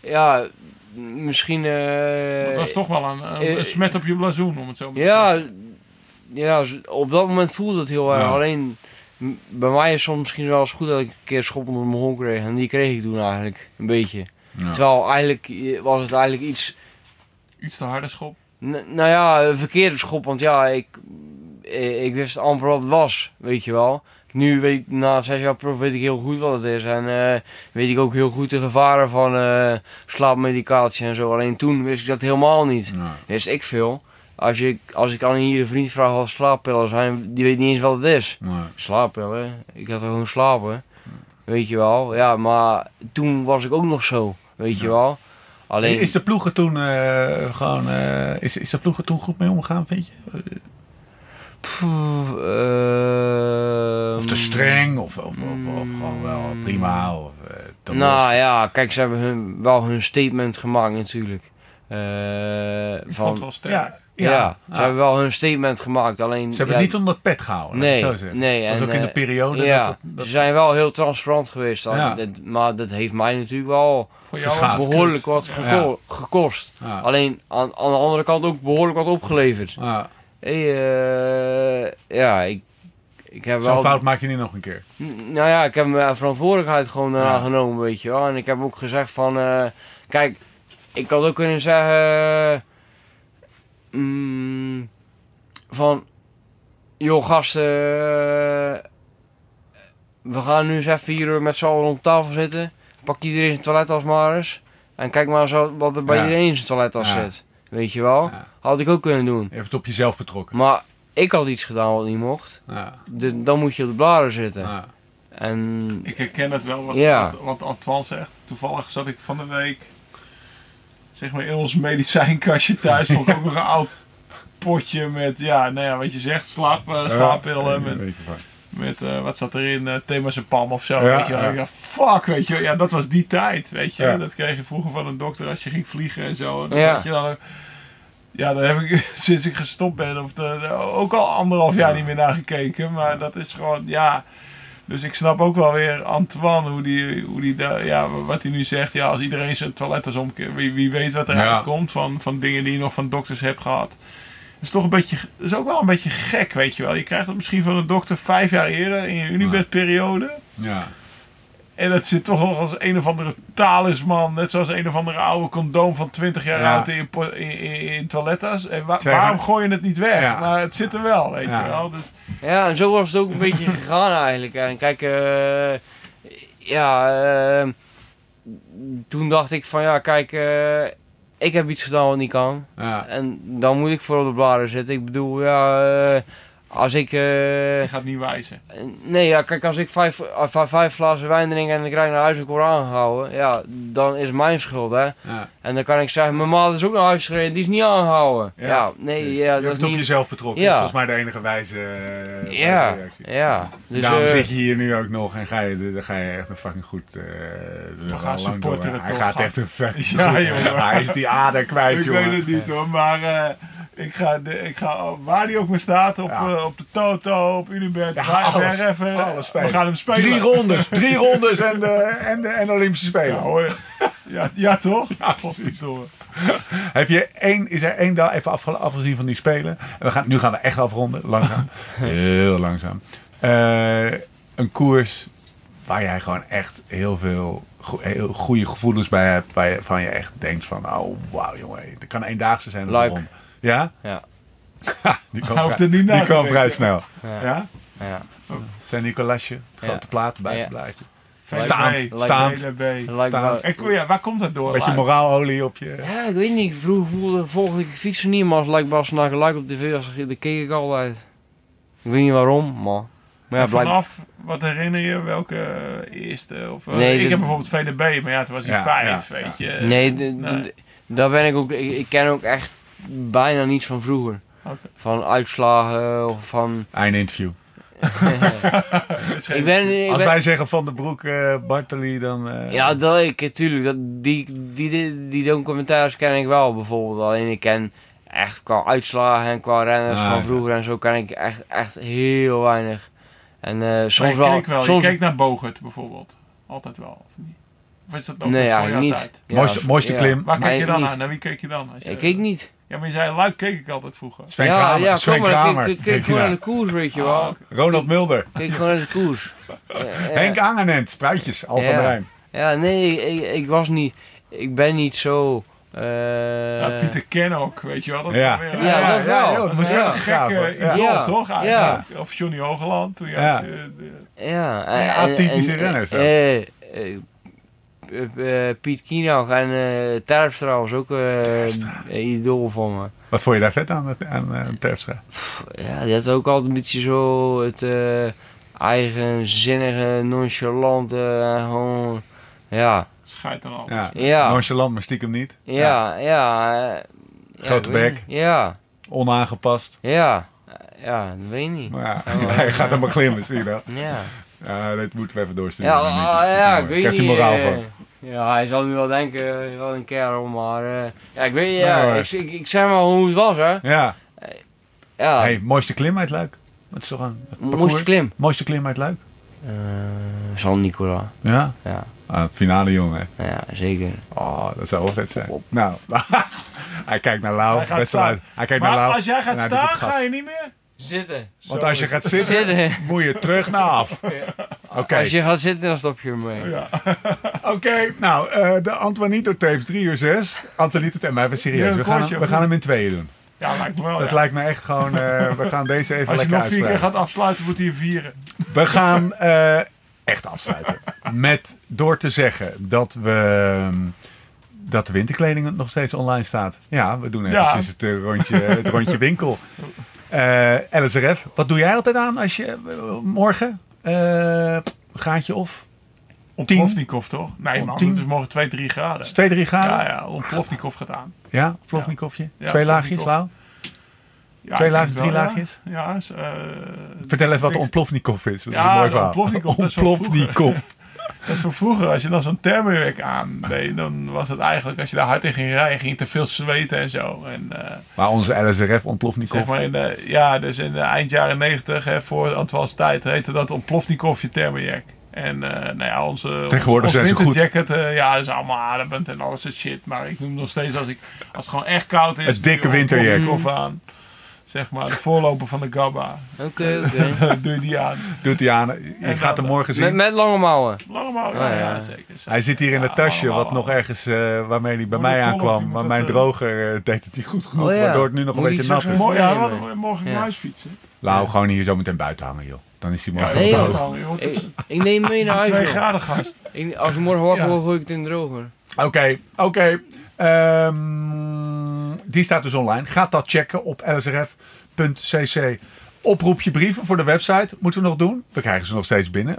ja, misschien... Dat was toch wel een, smet op je blazoen, om het zo maar te Ja, zeggen. ja, z- op dat moment voelde het heel erg. Ja. Alleen, bij mij is het soms misschien wel eens goed dat ik een keer schop onder mijn hol kreeg. En die kreeg ik toen eigenlijk, een beetje. Ja. Terwijl eigenlijk eh, was het eigenlijk iets... Iets te harde schop. N- nou ja, een verkeerde schop, want ja, ik, eh, ik wist amper wat het was, weet je wel. Nu weet ik, na zes jaar prof weet ik heel goed wat het is. En eh, weet ik ook heel goed de gevaren van eh, slaapmedicatie en zo. Alleen toen wist ik dat helemaal niet. Ja. Wist ik veel. Als, je, als ik aan hier een vriend vraag wat slaappillen zijn, die weet niet eens wat het is. Nee. Slaappillen? Ik had er gewoon slapen. Weet je wel. Ja, maar toen was ik ook nog zo. Weet je wel. Alleen... Is de ploegen toen eh, gewoon... eh, is, is de ploegen toen goed mee omgegaan, vind je? Ehm, Of te streng, of, of, of, of gewoon wel prima, of te Nou los? ja, kijk, ze hebben hun, wel hun statement gemaakt natuurlijk. Eh, Ik vond van, het wel sterk. Ja, ja, ja. ze hebben wel hun statement gemaakt. Alleen, Ze hebben ja, het niet onder pet gehouden, Nee, het zo zeggen. nee. Dat was ook in de eh, periode ja, dat, ze zijn wel heel transparant geweest. al. Ja. Dat- maar dat heeft mij natuurlijk wel Voor jou behoorlijk wat geko- gekost. Ja. Alleen aan, aan de andere kant ook behoorlijk wat opgeleverd. Ja. Hey, eh, ja, ik, ik heb Zo'n wel... fout maak je niet nog een keer. Nou ja, ik heb mijn verantwoordelijkheid gewoon daarna Ja. genomen, weet je wel. En ik heb ook gezegd van, eh, kijk, ik had ook kunnen zeggen mm, van, joh gasten, eh, we gaan nu eens even hier met z'n allen rond tafel zitten. Pak iedereen zijn toilettas maar eens. En kijk maar zo wat er bij Ja. iedereen in zijn toilettas Ja. zit. Weet je wel? Ja. Had ik ook kunnen doen. Je hebt het op jezelf betrokken. Maar ik had iets gedaan wat niet mocht. Ja. De- dan moet je op de bladen zitten. Ja. En Ik herken het wel wat, Ja. wat, wat Antoine zegt. Toevallig zat ik van de week zeg maar in ons medicijnkastje thuis. Vond ik ook nog een oud potje met, ja, nou ja, wat je zegt, slaap, eh, slaappillen. Ja, Met, eh, wat zat erin, uh, Temazepam of zo. Ja, weet je wel. ja. Fuck, weet je. Ja, dat was die tijd, weet je. Ja. Dat kreeg je vroeger van een dokter als je ging vliegen en zo. Dan Ja. je dan ook- Ja, daar heb ik sinds ik gestopt ben, of de, de- ook al anderhalf jaar niet meer naar gekeken. Maar dat is gewoon, ja. Dus ik snap ook wel weer Antoine, hoe die, hoe die daar- ja, wat hij nu zegt. Ja, als iedereen zijn toiletten omkeert, wie, wie weet wat eruit Ja. komt van, van dingen die je nog van dokters hebt gehad. Dat is toch een beetje, is ook wel een beetje gek, weet je wel. Je krijgt dat misschien van een dokter vijf jaar eerder in je Unibed-periode. Ja. En dat zit toch nog als een of andere talisman. Net zoals een of andere oude condoom van 20 jaar Ja. oud in, in, in, in toilettas. En wa- waarom gooi je het niet weg? Ja. Maar het zit er wel, weet Ja. je wel. Dus, Ja, en zo was het ook een beetje gegaan eigenlijk. En kijk, eh, ja, eh, toen dacht ik van ja, kijk, eh, ik heb iets gedaan wat niet kan. Ja. En dan moet ik voor op de bladen zitten. Ik bedoel, ja, eh, als ik... eh, je gaat niet wijzen. nee, ja, kijk, als ik vijf, eh, vijf, vijf glazen wijn drink en ik krijg naar huis een Koran gehouden, ja, dan is het mijn schuld, hè. Ja. En dan kan ik zeggen, mijn maat is ook naar huis gereden, die is niet aangehouden. Ja, nee, ja, je dat hebt is het op niet... jezelf betrokken. Ja. Volgens mij de enige wijze, eh, Ja, wijze reactie. ja. Dus, Daarom zit je hier nu ook nog en ga je, dan ga je echt een fucking goed... eh we gaan supporteren Hij toch, gaat echt een fucking Ja, goed. jongen. Hij is die ader kwijt, ik jongen. weet het niet hoor, maar eh, ik, ga de, ik ga waar die ook maar staat, op, Ja. eh, op de Toto, op Unibet, Ja, alles. even, Alles spelen. we gaan hem spelen. Drie rondes, drie rondes en de, en de, en de Olympische Ja, Spelen. hoor. Ja, ja toch? Ja, Godverdomme. Heb je één, is er één dag even afge- afgezien van die Spelen? En we gaan, nu gaan we echt afronden, langzaam. Heel langzaam. Eh, een koers waar jij gewoon echt heel veel go- heel goede gevoelens bij hebt. Waar je, van je echt denkt van, oh wauw jongen, het kan eendaagse zijn. ronde. Ja? Ja. die kwam, Hij hoeft vrij, er niet na die kwam vrij snel. Ja. Ja? Ja. Saint-Nicolasje, het Ja. grote plaat, Ja. buitenblaadje. VB, Staand, staand. VB. Lijkt Staan. wel- En, ja, waar komt dat door? Beetje moraalolie op je... Ja, ik weet niet. Vroeger voelde, volgde ik het fietsen niet, maar als lijkt Bas naar gelijk op tv was, dan keek ik altijd. Ik weet niet waarom, maar... Maar ja, vanaf, wat herinner je, welke eh, eerste? Of, eh, Nee, ik de- heb bijvoorbeeld VDB, maar ja, toen was hij Ja, vijf, ja, weet ja. je. Nee, daar ben ik ook... Ik, ik ken ook echt bijna niets van vroeger. Van uitslagen of van... Einde interview. Ik ben... Ik Als ben wij zeggen van de broek eh Bartoli, dan... eh, ja, dat ik, tuurlijk. Dat, die, die, die, die documentaires ken ik wel bijvoorbeeld. Alleen ik ken echt qua uitslagen en qua renners Ah, van ja. vroeger en zo ken ik echt, echt heel weinig. En eh, Maar soms je wel... keek wel. soms, Je keek naar Bogert bijvoorbeeld. Altijd wel. Of, niet? of is dat ook nee, voor niet. tijd? Ja, Mooiste- mooiste ja. klim. Waar keek je dan naar? Naar wie keek je dan? Als je, Ik keek niet. Ja, maar je zei Luik keek ik altijd vroeger. Sven ja, Kramer. ja, Sven kom maar, Kramer. Ik, keek gewoon Ja. naar de koers, weet je Ah, wel. Ronald Mulder. Kijk gewoon naar de koers. Ja, ja. Henk Angenent. Spruitjes. Al van Ja. der Rijn. Ja, nee, ik, ik was niet... Ik ben niet zo... eh, Ja, Pieter Ken ook, weet je wel. Dat Ja. weer- Ja, dat wel. joh, dat moest Ja. ik ook Een gekke Ja. idool, Ja. toch? Eigenlijk. Of Johnny Hogeland. Toen je Ja. eh, Ja, Ja, en- atypische en- renners ook. Eh, eh, Piet Kienau en eh Terpstra was ook eh, Terpstra. een idool van me. Wat vond je daar vet aan, aan, Terpstra? Ja, die had ook altijd een beetje zo het eh, eigenzinnige, nonchalante, eh, gewoon... Ja, schijt dan al. Ja. ja, Nonchalant, maar stiekem niet. ja, ja. ja, Grote weet bek. Ja, Onaangepast. ja, ja, dat weet ik niet. Maar ja, Ja, maar- hij gaat helemaal glimmen, zie je dat? Ja. Ja, dat moeten we even doorsturen. Ja, ah, ja, ik weet Krijgt niet. moraal eh, van. Ja, hij zal nu wel denken, eh, wel een kerel, maar... eh, ja, ik weet ja, hoor. ik, ik, ik zeg maar hoe het was, hè. Ja. Ja, Hey, mooiste klim uit Luik? Wat is toch een moest klim. Mooiste klim uit Luik? Eh San Nicola, Ja? ja, Ah, finale jongen. ja, zeker. Oh, dat zou wel vet zijn. Nou, hij kijkt naar Lau. Hij gaat. Hij kijkt Maar naar Lau. als jij gaat staan, ga je niet meer? Zitten. Want Zo als je gaat zitten, Zitten. moet je terug naar af. Oké, Als je gaat zitten, dan stop je ermee. Ja. Oké, nou, eh, de Antoinito tapes 3 uur 6. Antoinito tapes, maar even Ja, serieus. We gaan, kortje, we gaan hem in tweeën doen. Ja, lijkt me wel. Dat ja. lijkt me echt gewoon, eh, we gaan deze even Als je lekker nog vier keer gaat afsluiten, moet hij vieren. We gaan eh, echt afsluiten. Met door te zeggen dat we... Dat de winterkleding nog steeds online staat. Ja, we doen Ja. eventjes het, rondje, het rondje winkel. Eh LSRF, wat doe jij altijd aan als je eh, morgen? eh gaatje of? Ontplofnikov toch? Nee man, het is morgen 2, 3 graden. Is het 2, 3 graden? Ja, Ja, Ontplofnikov gaat aan. ja? Plofnikovje? Ja, Twee laagjes. Lau? Ja, Twee laagjes, drie wel, laagjes? Ja, is, eh, Vertel even wat de ik- ontplofnikov is. Dat is een mooi verhaal. ontplofnikov, Ontplofnikov. Dat is voor vroeger, als je dan zo'n thermowerk aan deed, dan was het eigenlijk, als je daar hard in ging rijden, ging je te veel zweten en zo. En, eh, Maar onze LSRF ontplofnikov. zeg maar in de, ja, dus in de eind jaren negentig, voor Antoine's tijd, heette dat ontplofnikovje thermowerk. En eh, nou ja, onze, Tegenwoordig ons zijn ze goed. winterjacket, eh, ja, dat is allemaal ademend en alles soort shit. Maar ik noem nog steeds, als, ik, als het gewoon echt koud is, Het dikke winterjack. ontplofnikov aan. Zeg maar, de voorloper van de Gabba. Oké, oké. Doe je die aan. Doet hij aan. Je En gaat hem morgen Met, zien. met lange mouwen. Lange mouw, Oh, ja, ja. ja, zeker. zeker. Hij zit hier in Ja, het tasje, wat nog ergens, eh, waarmee hij bij Oh, mij aankwam. die Maar met mijn eh, droger eh, deed het niet goed genoeg, Oh ja. waardoor het nu nog een beetje nat is. Mooi, ja, morgen Ja. naar huis fietsen. Nou, gewoon hier zo meteen buiten hangen, joh. Dan is hij morgen droog. Ik, ik neem mee naar huis. 2 joh. graden gast. Ik- als ik morgen wakker Ja. word, gooi ik het in de droger. Oké, oké. Die staat dus online. Ga dat checken op lsrf.cc. Oproep je brieven voor de website. Moeten we nog doen? We krijgen ze nog steeds binnen.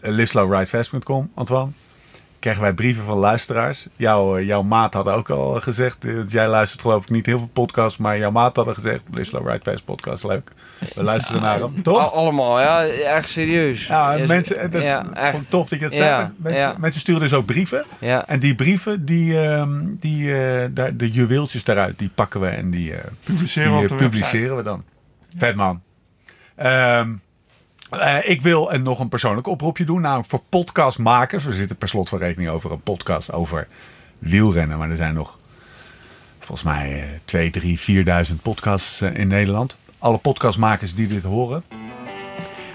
lislowridefast.com, Antoine. Krijgen wij brieven van luisteraars. Jouw, eh, jouw maat hadden ook al gezegd. eh, Jij luistert geloof ik niet heel veel podcasts. Maar jouw maat hadden gezegd. Lislow Ride Fast podcast, leuk. We luisteren naar hem. Toch? allemaal, ja. Echt serieus. Ja, Ja, mensen, het is ja, gewoon echt. tof dat je het Ja, zegt. Mensen, ja. mensen sturen dus ook brieven. Ja. En die brieven, die, ehm, die, eh, daar, de juweeltjes daaruit, die pakken we en die, eh, Publiceren die we eh, op de publiceren we dan. Vet man. Ehm, eh, ik wil een, nog een persoonlijk oproepje doen, namelijk voor podcastmakers. We zitten per slot van rekening over een podcast over wielrennen, maar er zijn nog volgens mij eh 2, 3, 4.000 podcasts eh, in Nederland. Alle podcastmakers die dit horen.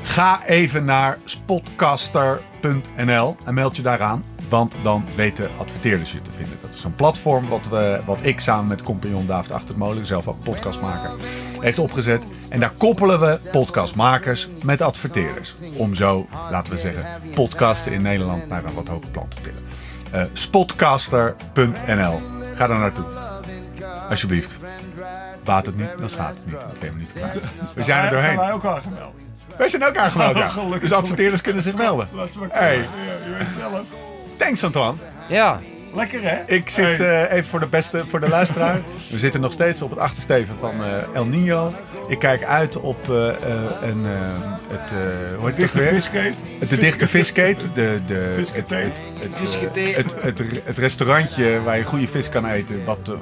Ga even naar spotcaster.nl en meld je daaraan. Want dan weten adverteerders je te vinden. Dat is een platform wat, we, wat ik samen met compagnon David Achtermolen, zelf ook podcastmaker, heeft opgezet. En daar koppelen we podcastmakers met adverteerders. Om zo, laten we zeggen, podcasten in Nederland naar een wat hoger plan te tillen. Eh, spotcaster.nl. Ga daar naartoe. Alsjeblieft. Baat het niet, dan schaadt het niet. Dat kwijt. We zijn er doorheen. wij ook aangemeld. Wij zijn ook aangemeld, ja. Dus adverteerders kunnen zich melden. Hey. je weet zelf. Thanks, Antoine. Ja. Lekker hè? Ik zit Hey. eh, even voor de beste, voor de luisteraar. We zitten nog steeds op het achtersteven van eh, El Nino. Ik kijk uit op eh, eh, een, eh, het, eh hoe heet Dichte viskate. De dichte viskate. De, de, het, het, het, het, het, het restaurantje waar je goede vis kan eten, wat eh,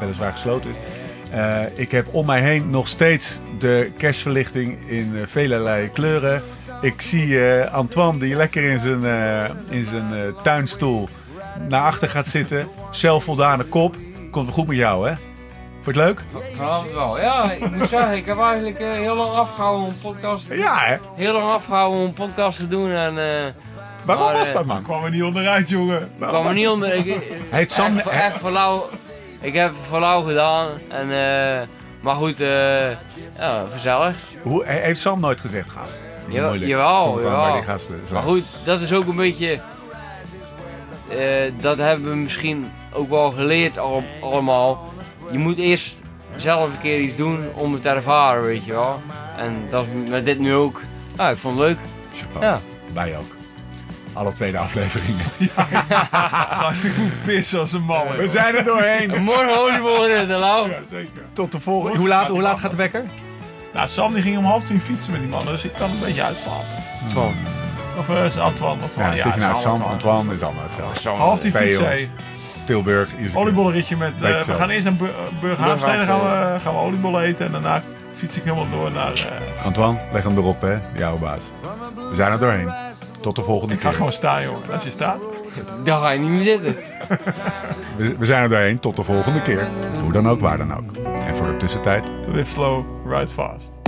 weliswaar gesloten is. Eh, ik heb om mij heen nog steeds de kerstverlichting in velelei kleuren. Ik zie eh, Antoine die lekker in zijn, eh, in zijn eh, tuinstoel naar achter gaat zitten. Zelfvoldane kop. Komt wel goed met jou, hè? Vond je het leuk? Vanavond wel. Ja, ik moet zeggen, ik heb eigenlijk heel lang afgehouden om een podcast, Ja, hè? heel lang afgehouden om een podcast te doen en Waarom Maar, was dat, man? Kwam er niet onderuit, jongen. ik Waarom kwam er niet onder. Ik, Sam... echt, echt voor lauw. Ik heb voor lauw gedaan en maar goed, eh, ja, gezellig. Hoe, heeft Sam nooit gezegd, gast? Is Jawel, moeilijk. jawel, bij die gasten. Maar goed, dat is ook een beetje. eh, dat hebben we misschien ook wel geleerd al, allemaal. Je moet eerst zelf een keer iets doen om het te ervaren, weet je wel. En dat is met dit nu ook. Nou, ik vond het leuk. Chapeau. Ja. Wij ook. Alle tweede afleveringen. Gast, ik moet pissen als een man. We zijn er doorheen. Morgen oliebollen de lauw. Ja, zeker. Tot de volgende. Hoe laat, hoe laat gaat de wekker? Nou, Sam die ging om half tien fietsen met die man, dus ik kan een beetje uitslapen. Twan. Of uh, is Antoine, Antoine. Ja, Ja, je is nou Sam, Antoine. Antoine, is allemaal hetzelfde. Half tien Twee fietsen. hey. Tilburg. keer. Oliebollenritje met... eh, Weet we gaan eerst naar Bur Burghaamstede, dan gaan we, gaan we oliebollen eten. En daarna fiets ik helemaal door naar... eh, Antoine, leg hem erop, hè. Jouw baas. We zijn er doorheen. Tot de volgende ik ga keer. gewoon staan, jongen. En als je staat... Daar ga je niet meer zitten. We, zijn er doorheen. Tot de volgende keer. Hoe dan ook, waar dan ook. En voor de tussentijd. Live slow, ride fast.